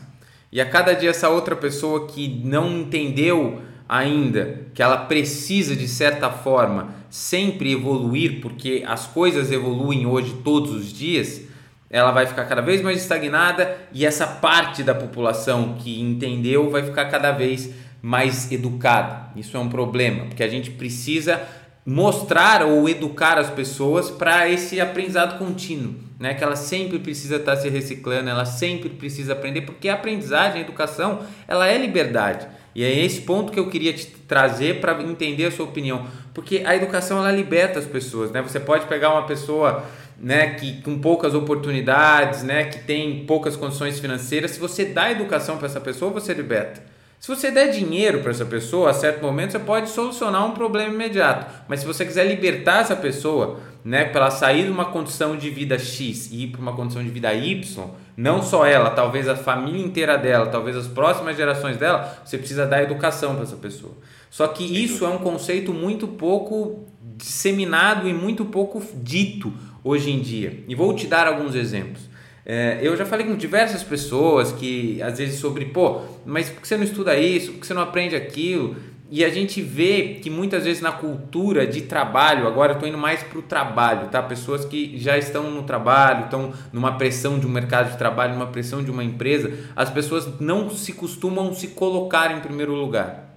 E a cada dia essa outra pessoa que não entendeu ainda que ela precisa de certa forma sempre evoluir, porque as coisas evoluem hoje todos os dias, ela vai ficar cada vez mais estagnada e essa parte da população que entendeu vai ficar cada vez mais educada. Isso é um problema, porque a gente precisa mostrar ou educar as pessoas para esse aprendizado contínuo, né? Que ela sempre precisa estar tá se reciclando, ela sempre precisa aprender, porque a aprendizagem, a educação, ela é liberdade. E é esse ponto que eu queria te trazer para entender a sua opinião, porque a educação ela liberta as pessoas, né? Você pode pegar uma pessoa né, que com poucas oportunidades, né, que tem poucas condições financeiras, se você dá educação para essa pessoa, você liberta. Se você der dinheiro para essa pessoa, a certo momento você pode solucionar um problema imediato. Mas se você quiser libertar essa pessoa, né, para ela sair de uma condição de vida X e ir para uma condição de vida Y, não só ela, talvez a família inteira dela, talvez as próximas gerações dela, você precisa dar educação para essa pessoa. Só que isso é um conceito muito pouco disseminado e muito pouco dito hoje em dia. E vou te dar alguns exemplos. É, eu já falei com diversas pessoas que às vezes sobre, pô, mas por que você não estuda isso? Por que você não aprende aquilo? E a gente vê que muitas vezes na cultura de trabalho, agora eu estou indo mais para o trabalho, tá? Pessoas que já estão no trabalho, estão numa pressão de um mercado de trabalho, numa pressão de uma empresa, as pessoas não se costumam se colocar em primeiro lugar.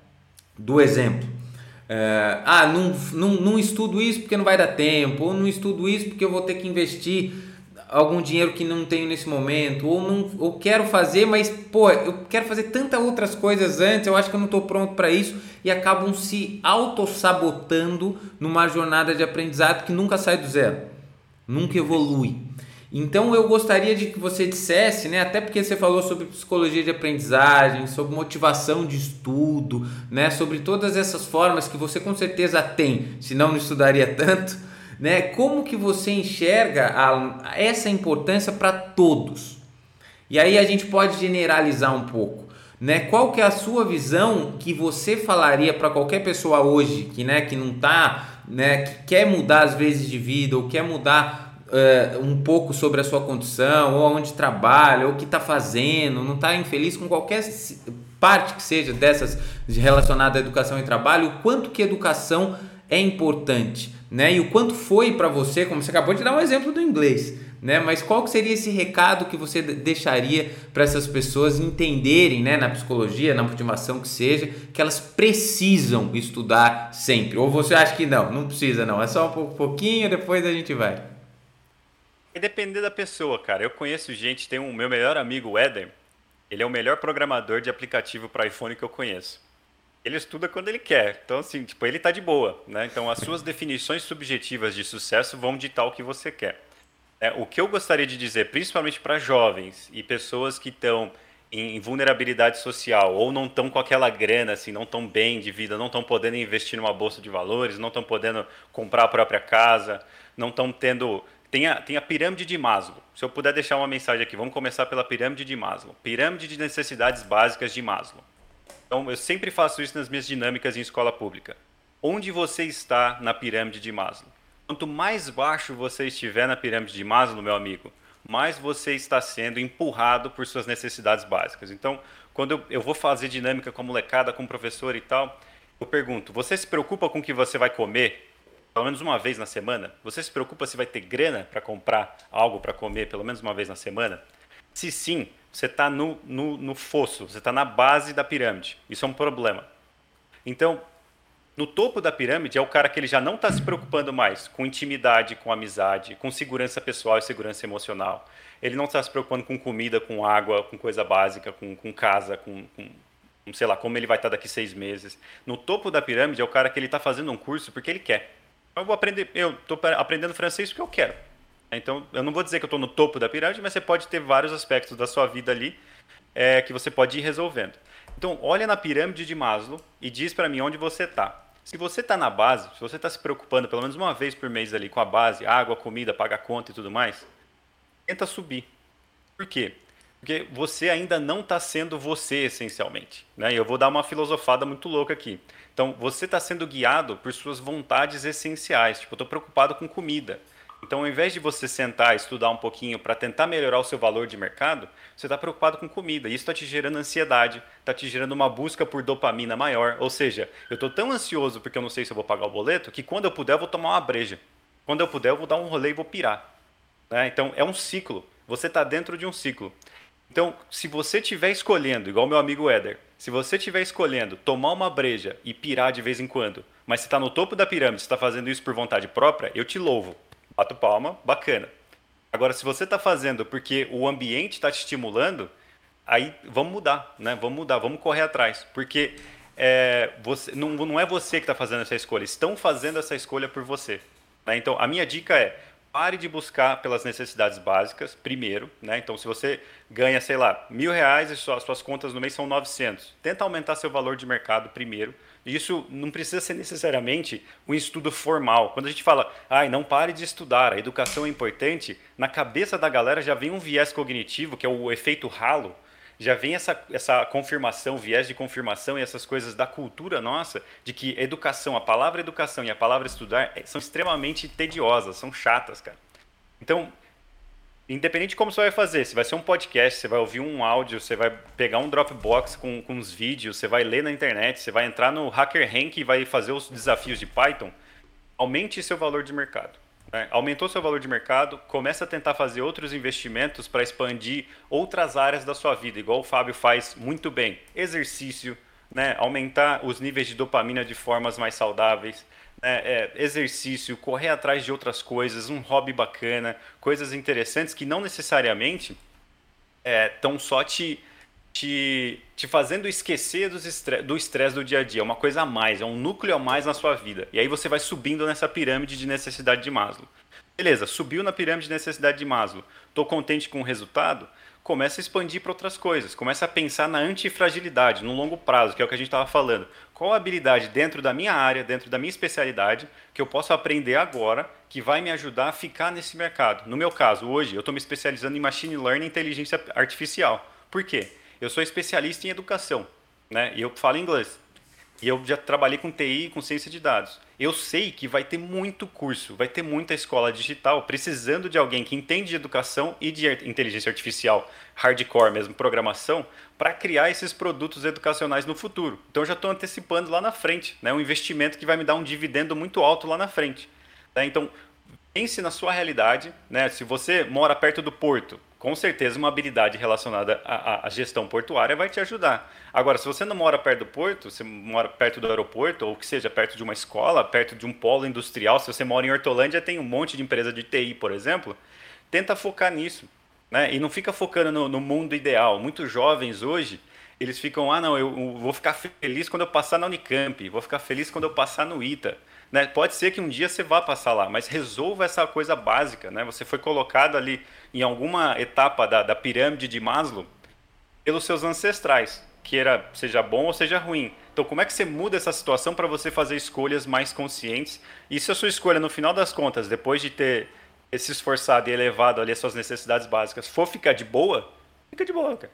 Do exemplo, é, ah, não, não, não estudo isso porque não vai dar tempo, ou não estudo isso porque eu vou ter que investir algum dinheiro que não tenho nesse momento, ou não ou quero fazer, mas pô, eu quero fazer tantas outras coisas antes, eu acho que eu não estou pronto para isso e acabam se auto-sabotando numa jornada de aprendizado que nunca sai do zero, nunca evolui. Então eu gostaria de que você dissesse, né, até porque você falou sobre psicologia de aprendizagem, sobre motivação de estudo, né, sobre todas essas formas que você com certeza tem, senão não estudaria [laughs] tanto, né? Como que você enxerga a, essa importância para todos? E aí a gente pode generalizar um pouco, né? Qual que é a sua visão que você falaria para qualquer pessoa hoje que, né, que não tá, né, que quer mudar às vezes de vida ou quer mudar uh, um pouco sobre a sua condição, ou onde trabalha, ou o que está fazendo, não está infeliz com qualquer parte que seja dessas relacionada à educação e trabalho, o quanto que educação é importante, né? E o quanto foi para você, como você acabou de dar um exemplo do inglês, né? Mas qual que seria esse recado que você deixaria para essas pessoas entenderem, né, na psicologia, na motivação que seja, que elas precisam estudar sempre? Ou você acha que não, não precisa não, é só um pouquinho, depois a gente vai. Vai depender da pessoa, cara. Eu conheço gente, tem um meu melhor amigo, o Éder. Ele é o melhor programador de aplicativo para iPhone que eu conheço. Ele estuda quando ele quer. Então, assim, tipo, ele tá de boa, né? Então, as suas definições subjetivas de sucesso vão ditar o que você quer. É, o que eu gostaria de dizer, principalmente para jovens e pessoas que estão em vulnerabilidade social ou não estão com aquela grana, assim, não estão bem de vida, não estão podendo investir numa bolsa de valores, não estão podendo comprar a própria casa, não estão tendo tem a, tem a pirâmide de Maslow. Se eu puder deixar uma mensagem aqui, vamos começar pela pirâmide de Maslow. Pirâmide de necessidades básicas de Maslow. Então, eu sempre faço isso nas minhas dinâmicas em escola pública. Onde você está na pirâmide de Maslow? Quanto mais baixo você estiver na pirâmide de Maslow, meu amigo, mais você está sendo empurrado por suas necessidades básicas. Então, quando eu, eu vou fazer dinâmica com a molecada, com o professor e tal, eu pergunto: você se preocupa com o que você vai comer? Pelo menos uma vez na semana? Você se preocupa se vai ter grana para comprar algo para comer pelo menos uma vez na semana? Se sim, você está no, no, no fosso, você está na base da pirâmide. Isso é um problema. Então, no topo da pirâmide é o cara que ele já não está se preocupando mais com intimidade, com amizade, com segurança pessoal e segurança emocional. Ele não está se preocupando com comida, com água, com coisa básica, com, com casa, com, com, sei lá, como ele vai estar tá daqui seis meses. No topo da pirâmide é o cara que ele está fazendo um curso porque ele quer. Eu vou aprender, eu estou aprendendo francês porque eu quero. Então, eu não vou dizer que eu estou no topo da pirâmide, mas você pode ter vários aspectos da sua vida ali é, que você pode ir resolvendo. Então, olha na pirâmide de Maslow e diz para mim onde você está. Se você está na base, se você está se preocupando pelo menos uma vez por mês ali com a base, água, comida, paga conta e tudo mais, tenta subir. Por quê? Porque você ainda não está sendo você essencialmente. Né? E eu vou dar uma filosofada muito louca aqui. Então, você está sendo guiado por suas vontades essenciais. Tipo, eu estou preocupado com comida. Então, ao invés de você sentar estudar um pouquinho para tentar melhorar o seu valor de mercado, você está preocupado com comida. Isso está te gerando ansiedade, está te gerando uma busca por dopamina maior. Ou seja, eu estou tão ansioso porque eu não sei se eu vou pagar o boleto, que quando eu puder eu vou tomar uma breja. Quando eu puder eu vou dar um rolê e vou pirar. Né? Então, é um ciclo. Você está dentro de um ciclo. Então, se você estiver escolhendo, igual meu amigo Éder, se você estiver escolhendo tomar uma breja e pirar de vez em quando, mas você está no topo da pirâmide, você está fazendo isso por vontade própria, eu te louvo bato palma, bacana. Agora, se você está fazendo porque o ambiente está te estimulando, aí vamos mudar, né? Vamos mudar, vamos correr atrás. Porque é, você, não, não é você que está fazendo essa escolha, estão fazendo essa escolha por você. Né? Então, a minha dica é, pare de buscar pelas necessidades básicas primeiro, né? Então, se você ganha, sei lá, mil reais e suas, suas contas no mês são 900, tenta aumentar seu valor de mercado primeiro isso não precisa ser necessariamente um estudo formal. Quando a gente fala, ai, não pare de estudar, a educação é importante, na cabeça da galera já vem um viés cognitivo, que é o efeito ralo, já vem essa, essa confirmação, viés de confirmação e essas coisas da cultura nossa, de que educação, a palavra educação e a palavra estudar é, são extremamente tediosas, são chatas, cara. Então, independente de como você vai fazer, se vai ser um podcast, você vai ouvir um áudio, você vai pegar um Dropbox com, com uns vídeos, você vai ler na internet, você vai entrar no Hacker Rank e vai fazer os desafios de Python, aumente seu valor de mercado. Né? Aumentou seu valor de mercado, começa a tentar fazer outros investimentos para expandir outras áreas da sua vida, igual o Fábio faz muito bem. Exercício, né? aumentar os níveis de dopamina de formas mais saudáveis, é, é, exercício, correr atrás de outras coisas, um hobby bacana, coisas interessantes que não necessariamente estão é, só te, te, te fazendo esquecer dos estresse, do estresse do dia a dia. É uma coisa a mais, é um núcleo a mais na sua vida. E aí você vai subindo nessa pirâmide de necessidade de Maslow. Beleza, subiu na pirâmide de necessidade de Maslow. Estou contente com o resultado? começa a expandir para outras coisas, começa a pensar na antifragilidade, no longo prazo, que é o que a gente estava falando. Qual a habilidade dentro da minha área, dentro da minha especialidade, que eu posso aprender agora, que vai me ajudar a ficar nesse mercado? No meu caso, hoje, eu estou me especializando em Machine Learning e Inteligência Artificial. Por quê? Eu sou especialista em educação, né? e eu falo inglês. E eu já trabalhei com TI com ciência de dados. Eu sei que vai ter muito curso, vai ter muita escola digital precisando de alguém que entende de educação e de inteligência artificial, hardcore mesmo, programação, para criar esses produtos educacionais no futuro. Então eu já estou antecipando lá na frente, né? um investimento que vai me dar um dividendo muito alto lá na frente. Né? Então, pense na sua realidade. Né? Se você mora perto do porto, com certeza uma habilidade relacionada à, à, gestão portuária vai te ajudar. Agora, se você não mora perto do porto, você mora perto do aeroporto, ou que seja perto de uma escola, perto de um polo industrial, se você mora em Hortolândia, tem um monte de empresa de TI, por exemplo, tenta focar nisso. Né? E não fica focando no, no mundo ideal. Muitos jovens hoje, eles ficam, ah, não, eu vou ficar feliz quando eu passar na Unicamp, vou ficar feliz quando eu passar no ITA. Né? Pode ser que um dia você vá passar lá, mas resolva essa coisa básica. Né? Você foi colocado ali em alguma etapa da, da pirâmide de Maslow pelos seus ancestrais, que era seja bom ou seja ruim. Então, como é que você muda essa situação para você fazer escolhas mais conscientes? E se a sua escolha, no final das contas, depois de ter se esforçado e elevado ali as suas necessidades básicas, for ficar de boa, fica de boa, cara.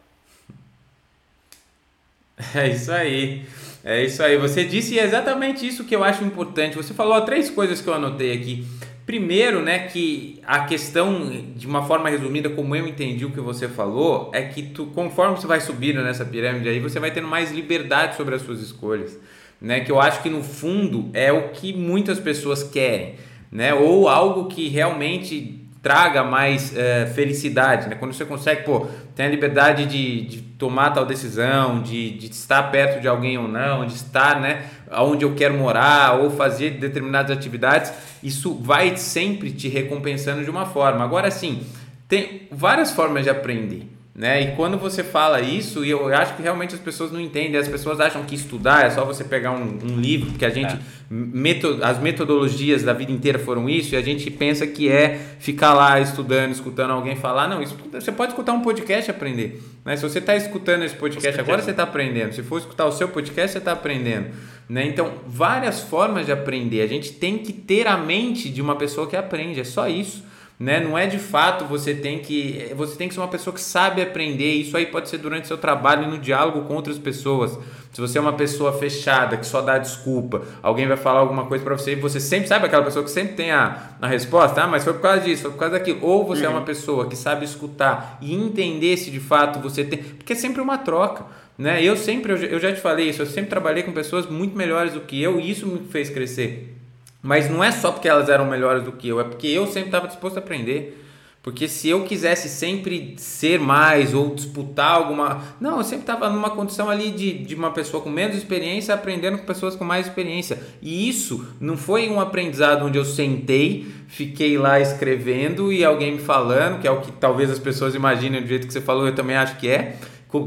É isso aí. É isso aí. Você disse exatamente isso que eu acho importante. Você falou três coisas que eu anotei aqui. Primeiro, né, que a questão, de uma forma resumida, como eu entendi o que você falou, é que tu, conforme você vai subindo nessa pirâmide aí, você vai tendo mais liberdade sobre as suas escolhas, né? Que eu acho que no fundo é o que muitas pessoas querem, né? Ou algo que realmente traga mais é, felicidade, né? Quando você consegue, pô, tem a liberdade de, de tomar tal decisão, de, de estar perto de alguém ou não, de estar, né, onde eu quero morar ou fazer determinadas atividades, isso vai sempre te recompensando de uma forma. Agora, sim, tem várias formas de aprender. Né? E quando você fala isso, e eu acho que realmente as pessoas não entendem, as pessoas acham que estudar é só você pegar um, um livro, porque a gente, é. metod, as metodologias da vida inteira foram isso, e a gente pensa que é ficar lá estudando, escutando alguém falar. Não, isso, você pode escutar um podcast e aprender. Né? Se você está escutando esse podcast agora, você está aprendendo. Se for escutar o seu podcast, você está aprendendo. Né? Então, várias formas de aprender. A gente tem que ter a mente de uma pessoa que aprende, é só isso né? Não é de fato você tem que você tem que ser uma pessoa que sabe aprender. Isso aí pode ser durante seu trabalho e no diálogo com outras pessoas. Se você é uma pessoa fechada que só dá desculpa, alguém vai falar alguma coisa para você e você sempre sabe aquela pessoa que sempre tem a, a resposta, ah, mas foi por causa disso, foi por causa daquilo. Ou você uhum. é uma uhum. pessoa que sabe escutar e entender se de fato você tem, porque é sempre uma troca. Né? Eu sempre, eu já te falei isso, eu sempre trabalhei com pessoas muito melhores do que eu e isso me fez crescer. Mas não é só porque elas eram melhores do que eu, é porque eu sempre estava disposto a aprender. Porque se eu quisesse sempre ser mais ou disputar alguma. Não, eu sempre estava numa condição ali de, de uma pessoa com menos experiência aprendendo com pessoas com mais experiência. E isso não foi um aprendizado onde eu sentei, fiquei lá escrevendo e alguém me falando, que é o que talvez as pessoas imaginem do jeito que você falou, eu também acho que é,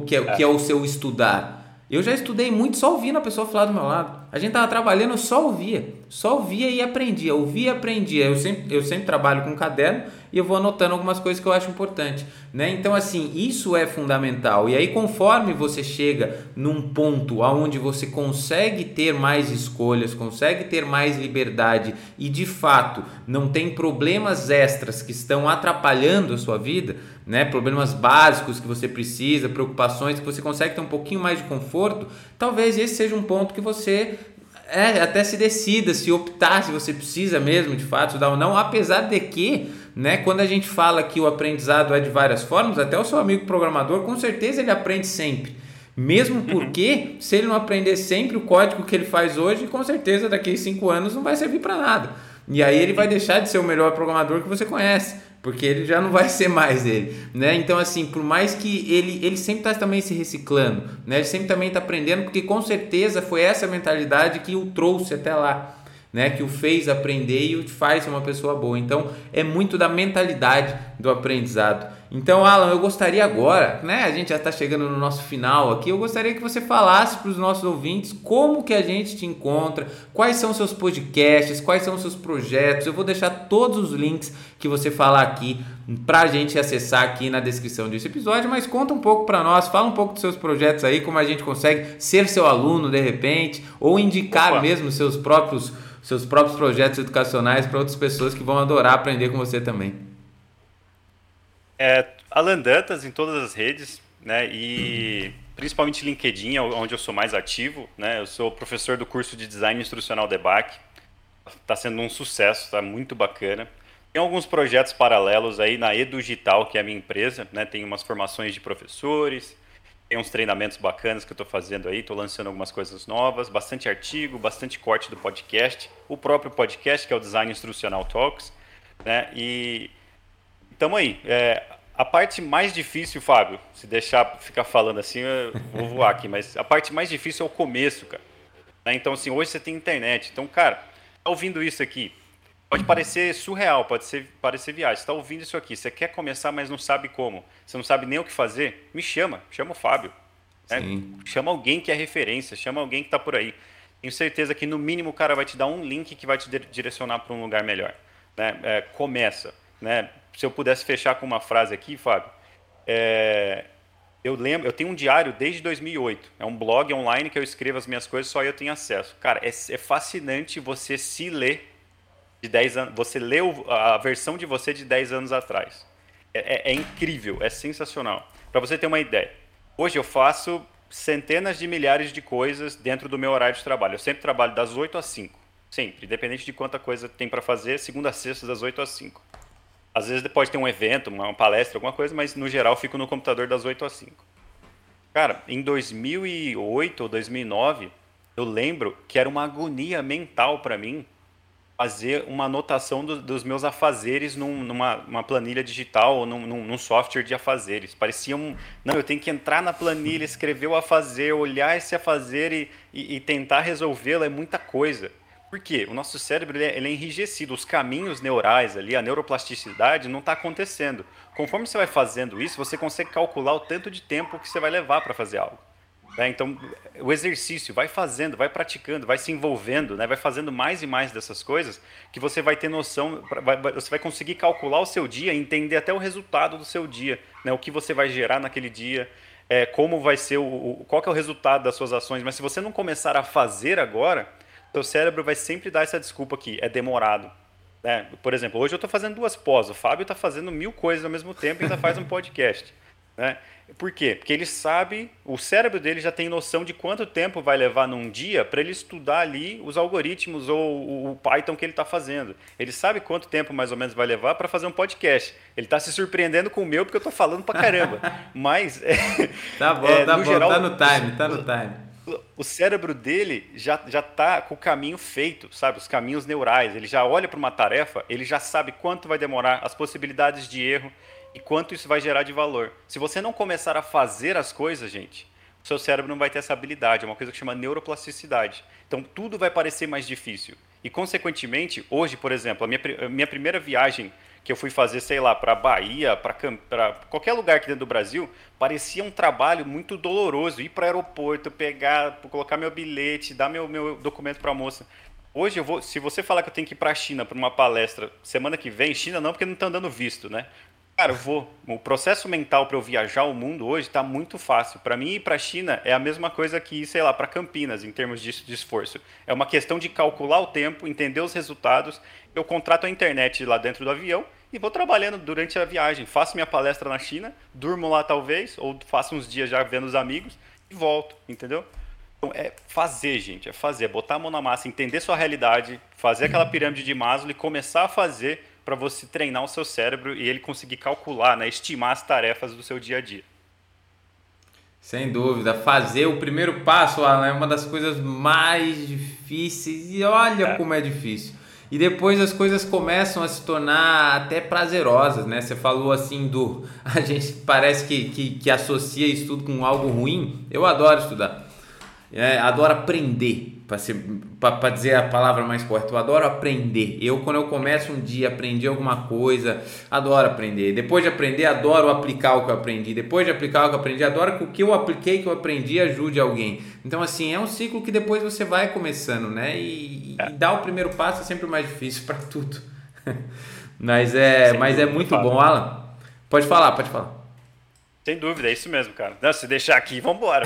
que é, que é o seu estudar. Eu já estudei muito só ouvindo a pessoa falar do meu lado. A gente tava trabalhando, só ouvia. Só ouvia e aprendia. Ouvia e aprendia. Eu sempre, eu sempre trabalho com caderno e eu vou anotando algumas coisas que eu acho importante. Né? Então, assim, isso é fundamental. E aí, conforme você chega num ponto onde você consegue ter mais escolhas, consegue ter mais liberdade e de fato não tem problemas extras que estão atrapalhando a sua vida, né? problemas básicos que você precisa, preocupações que você consegue ter um pouquinho mais de conforto, talvez esse seja um ponto que você é, até se decida, se optar, se você precisa mesmo de fato estudar ou não, apesar de que, né, quando a gente fala que o aprendizado é de várias formas, até o seu amigo programador, com certeza ele aprende sempre. Mesmo uhum. porque, se ele não aprender sempre o código que ele faz hoje, com certeza daqui a cinco anos não vai servir para nada. E aí ele vai deixar de ser o melhor programador que você conhece porque ele já não vai ser mais ele, né? Então assim, por mais que ele ele sempre está também se reciclando, né? Ele sempre também está aprendendo, porque com certeza foi essa mentalidade que o trouxe até lá, né? Que o fez aprender e o faz uma pessoa boa. Então é muito da mentalidade do aprendizado. Então, Alan, eu gostaria agora, né? A gente já está chegando no nosso final aqui. Eu gostaria que você falasse para os nossos ouvintes como que a gente te encontra, quais são seus podcasts, quais são os seus projetos. Eu vou deixar todos os links que você falar aqui para a gente acessar aqui na descrição desse episódio. Mas conta um pouco para nós, fala um pouco dos seus projetos aí, como a gente consegue ser seu aluno de repente, ou indicar Opa. mesmo seus próprios seus próprios projetos educacionais para outras pessoas que vão adorar aprender com você também. É, Alan Dantas em todas as redes, né? E principalmente LinkedIn, onde eu sou mais ativo, né? Eu sou professor do curso de Design Instrucional DEBAC. Está sendo um sucesso, está muito bacana. Tem alguns projetos paralelos aí na EduGital, que é a minha empresa, né? Tem umas formações de professores, tem uns treinamentos bacanas que eu estou fazendo aí, estou lançando algumas coisas novas, bastante artigo, bastante corte do podcast, o próprio podcast, que é o Design Instrucional Talks, né? E Tamo aí. É, a parte mais difícil, Fábio, se deixar ficar falando assim, eu vou voar aqui, mas a parte mais difícil é o começo, cara. Né? Então, assim, hoje você tem internet. Então, cara, tá ouvindo isso aqui? Pode parecer surreal, pode ser, parecer viagem. Você está ouvindo isso aqui, você quer começar, mas não sabe como. Você não sabe nem o que fazer? Me chama, chama o Fábio. Né? Chama alguém que é referência, chama alguém que está por aí. Tenho certeza que no mínimo o cara vai te dar um link que vai te direcionar para um lugar melhor. Né? É, começa. Né? se eu pudesse fechar com uma frase aqui, Fábio, é, eu lembro, eu tenho um diário desde 2008. É um blog online que eu escrevo as minhas coisas, só eu tenho acesso. Cara, é, é fascinante você se ler de 10 anos, você lê a versão de você de 10 anos atrás. É, é, é incrível, é sensacional. Para você ter uma ideia, hoje eu faço centenas de milhares de coisas dentro do meu horário de trabalho. Eu sempre trabalho das 8 às 5. Sempre, independente de quanta coisa tem para fazer, segunda a sexta, das 8 às 5. Às vezes pode ter um evento, uma palestra, alguma coisa, mas no geral fico no computador das 8 às 5. Cara, em 2008 ou 2009, eu lembro que era uma agonia mental para mim fazer uma anotação do, dos meus afazeres num, numa planilha digital ou num, num, num, software de afazeres. Parecia um. Não, eu tenho que entrar na planilha, escrever o afazer, olhar esse afazer e, e, e tentar resolvê-lo. É muita coisa. Por quê? O nosso cérebro ele é, ele é enrijecido, os caminhos neurais ali, a neuroplasticidade não está acontecendo. Conforme você vai fazendo isso, você consegue calcular o tanto de tempo que você vai levar para fazer algo. Né? Então, o exercício, vai fazendo, vai praticando, vai se envolvendo, né? vai fazendo mais e mais dessas coisas, que você vai ter noção, vai, você vai conseguir calcular o seu dia, entender até o resultado do seu dia, né? o que você vai gerar naquele dia, é, como vai ser, o, o, qual é o resultado das suas ações. Mas se você não começar a fazer agora, seu cérebro vai sempre dar essa desculpa aqui, é demorado. Né? Por exemplo, hoje eu estou fazendo duas pós, o Fábio está fazendo mil coisas ao mesmo tempo e ainda faz um [laughs] podcast. Né? Por quê? Porque ele sabe, o cérebro dele já tem noção de quanto tempo vai levar num dia para ele estudar ali os algoritmos ou o Python que ele está fazendo. Ele sabe quanto tempo mais ou menos vai levar para fazer um podcast. Ele está se surpreendendo com o meu porque eu estou falando para caramba. [laughs] Mas. [laughs] tá bom, é, tá bom, geral, tá no time, tá no time o cérebro dele já já tá com o caminho feito, sabe? Os caminhos neurais. Ele já olha para uma tarefa, ele já sabe quanto vai demorar, as possibilidades de erro e quanto isso vai gerar de valor. Se você não começar a fazer as coisas, gente, o seu cérebro não vai ter essa habilidade. É uma coisa que chama neuroplasticidade. Então tudo vai parecer mais difícil. E consequentemente, hoje, por exemplo, a minha, a minha primeira viagem que eu fui fazer, sei lá, para Bahia, para qualquer lugar aqui dentro do Brasil, parecia um trabalho muito doloroso. Ir para aeroporto, pegar, colocar meu bilhete, dar meu, meu documento para a moça. Hoje, eu vou, se você falar que eu tenho que ir para a China para uma palestra semana que vem, China não, porque não estão dando visto, né? Cara, vou. O processo mental para eu viajar o mundo hoje está muito fácil. Para mim ir para a China é a mesma coisa que sei lá, para Campinas em termos de, de, esforço. É uma questão de calcular o tempo, entender os resultados. Eu contrato a internet lá dentro do avião e vou trabalhando durante a viagem. Faço minha palestra na China, durmo lá talvez, ou faço uns dias já vendo os amigos e volto, entendeu? Então é fazer, gente, é fazer, é botar a mão na massa, entender sua realidade, fazer aquela pirâmide de Maslow e começar a fazer para você treinar o seu cérebro e ele conseguir calcular, né, estimar as tarefas do seu dia a dia. Sem dúvida, fazer o primeiro passo Alan, é uma das coisas mais difíceis e olha é. como é difícil. E depois as coisas começam a se tornar até prazerosas, né? Você falou assim do. [laughs] A gente parece que, que, que associa estudo com algo ruim. Eu adoro estudar. É, adoro aprender para dizer a palavra mais correta, eu adoro aprender. Eu, quando eu começo um dia a aprender alguma coisa, adoro aprender. Depois de aprender, adoro aplicar o que eu aprendi. Depois de aplicar o que eu aprendi, adoro que o que eu apliquei, que eu aprendi, ajude alguém. Então, assim, é um ciclo que depois você vai começando, né? E, e dar o primeiro passo é sempre mais difícil [laughs] para tudo. mas é, mas é muito bom, Alan. Pode falar, pode falar. Sem dúvida, é isso mesmo, cara. Não, se deixar aqui, vamos embora.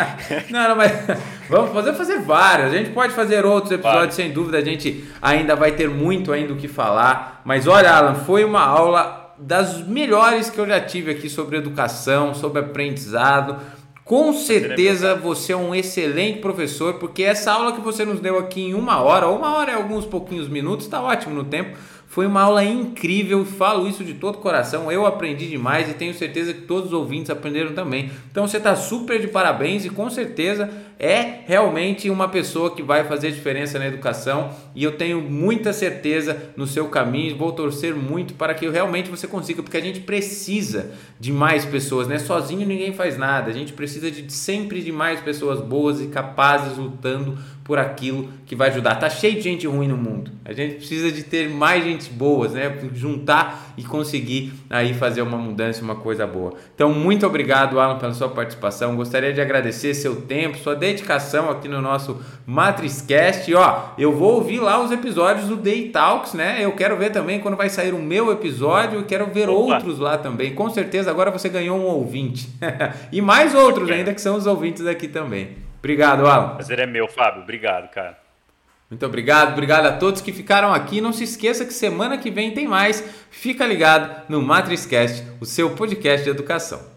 [laughs] não, não, mas [laughs] vamos fazer, fazer vários. A gente pode fazer outros episódios, sem dúvida. A gente ainda vai ter muito ainda o que falar. Mas olha, Alan, foi uma aula das melhores que eu já tive aqui sobre educação, sobre aprendizado. Com certeza você é um excelente professor, porque essa aula que você nos deu aqui em uma hora, ou uma hora e alguns pouquinhos minutos, está ótimo no tempo foi uma aula incrível, falo isso de todo coração. Eu aprendi demais e tenho certeza que todos os ouvintes aprenderam também. Então você está super de parabéns e com certeza é realmente uma pessoa que vai fazer diferença na educação e eu tenho muita certeza no seu caminho. Vou torcer muito para que realmente você consiga, porque a gente precisa de mais pessoas, né? Sozinho ninguém faz nada. A gente precisa de sempre de mais pessoas boas e capazes lutando por aquilo que vai ajudar. Tá cheio de gente ruim no mundo. A gente precisa de ter mais gente boas, né? Juntar e conseguir aí fazer uma mudança, uma coisa boa. Então, muito obrigado, Alan, pela sua participação. Gostaria de agradecer seu tempo, sua dedicação aqui no nosso MatrizCast. E, ó, eu vou ouvir lá os episódios do Day Talks, né? Eu quero ver também quando vai sair o meu episódio e quero ver Opa. outros lá também. Com certeza agora você ganhou um ouvinte. [laughs] e mais outros ainda que são os ouvintes aqui também. Obrigado, Alan. Prazer é meu, Fábio. Obrigado, cara. Muito obrigado, obrigado a todos que ficaram aqui. Não se esqueça que semana que vem tem mais. Fica ligado no MatrizCast, o seu podcast de educação.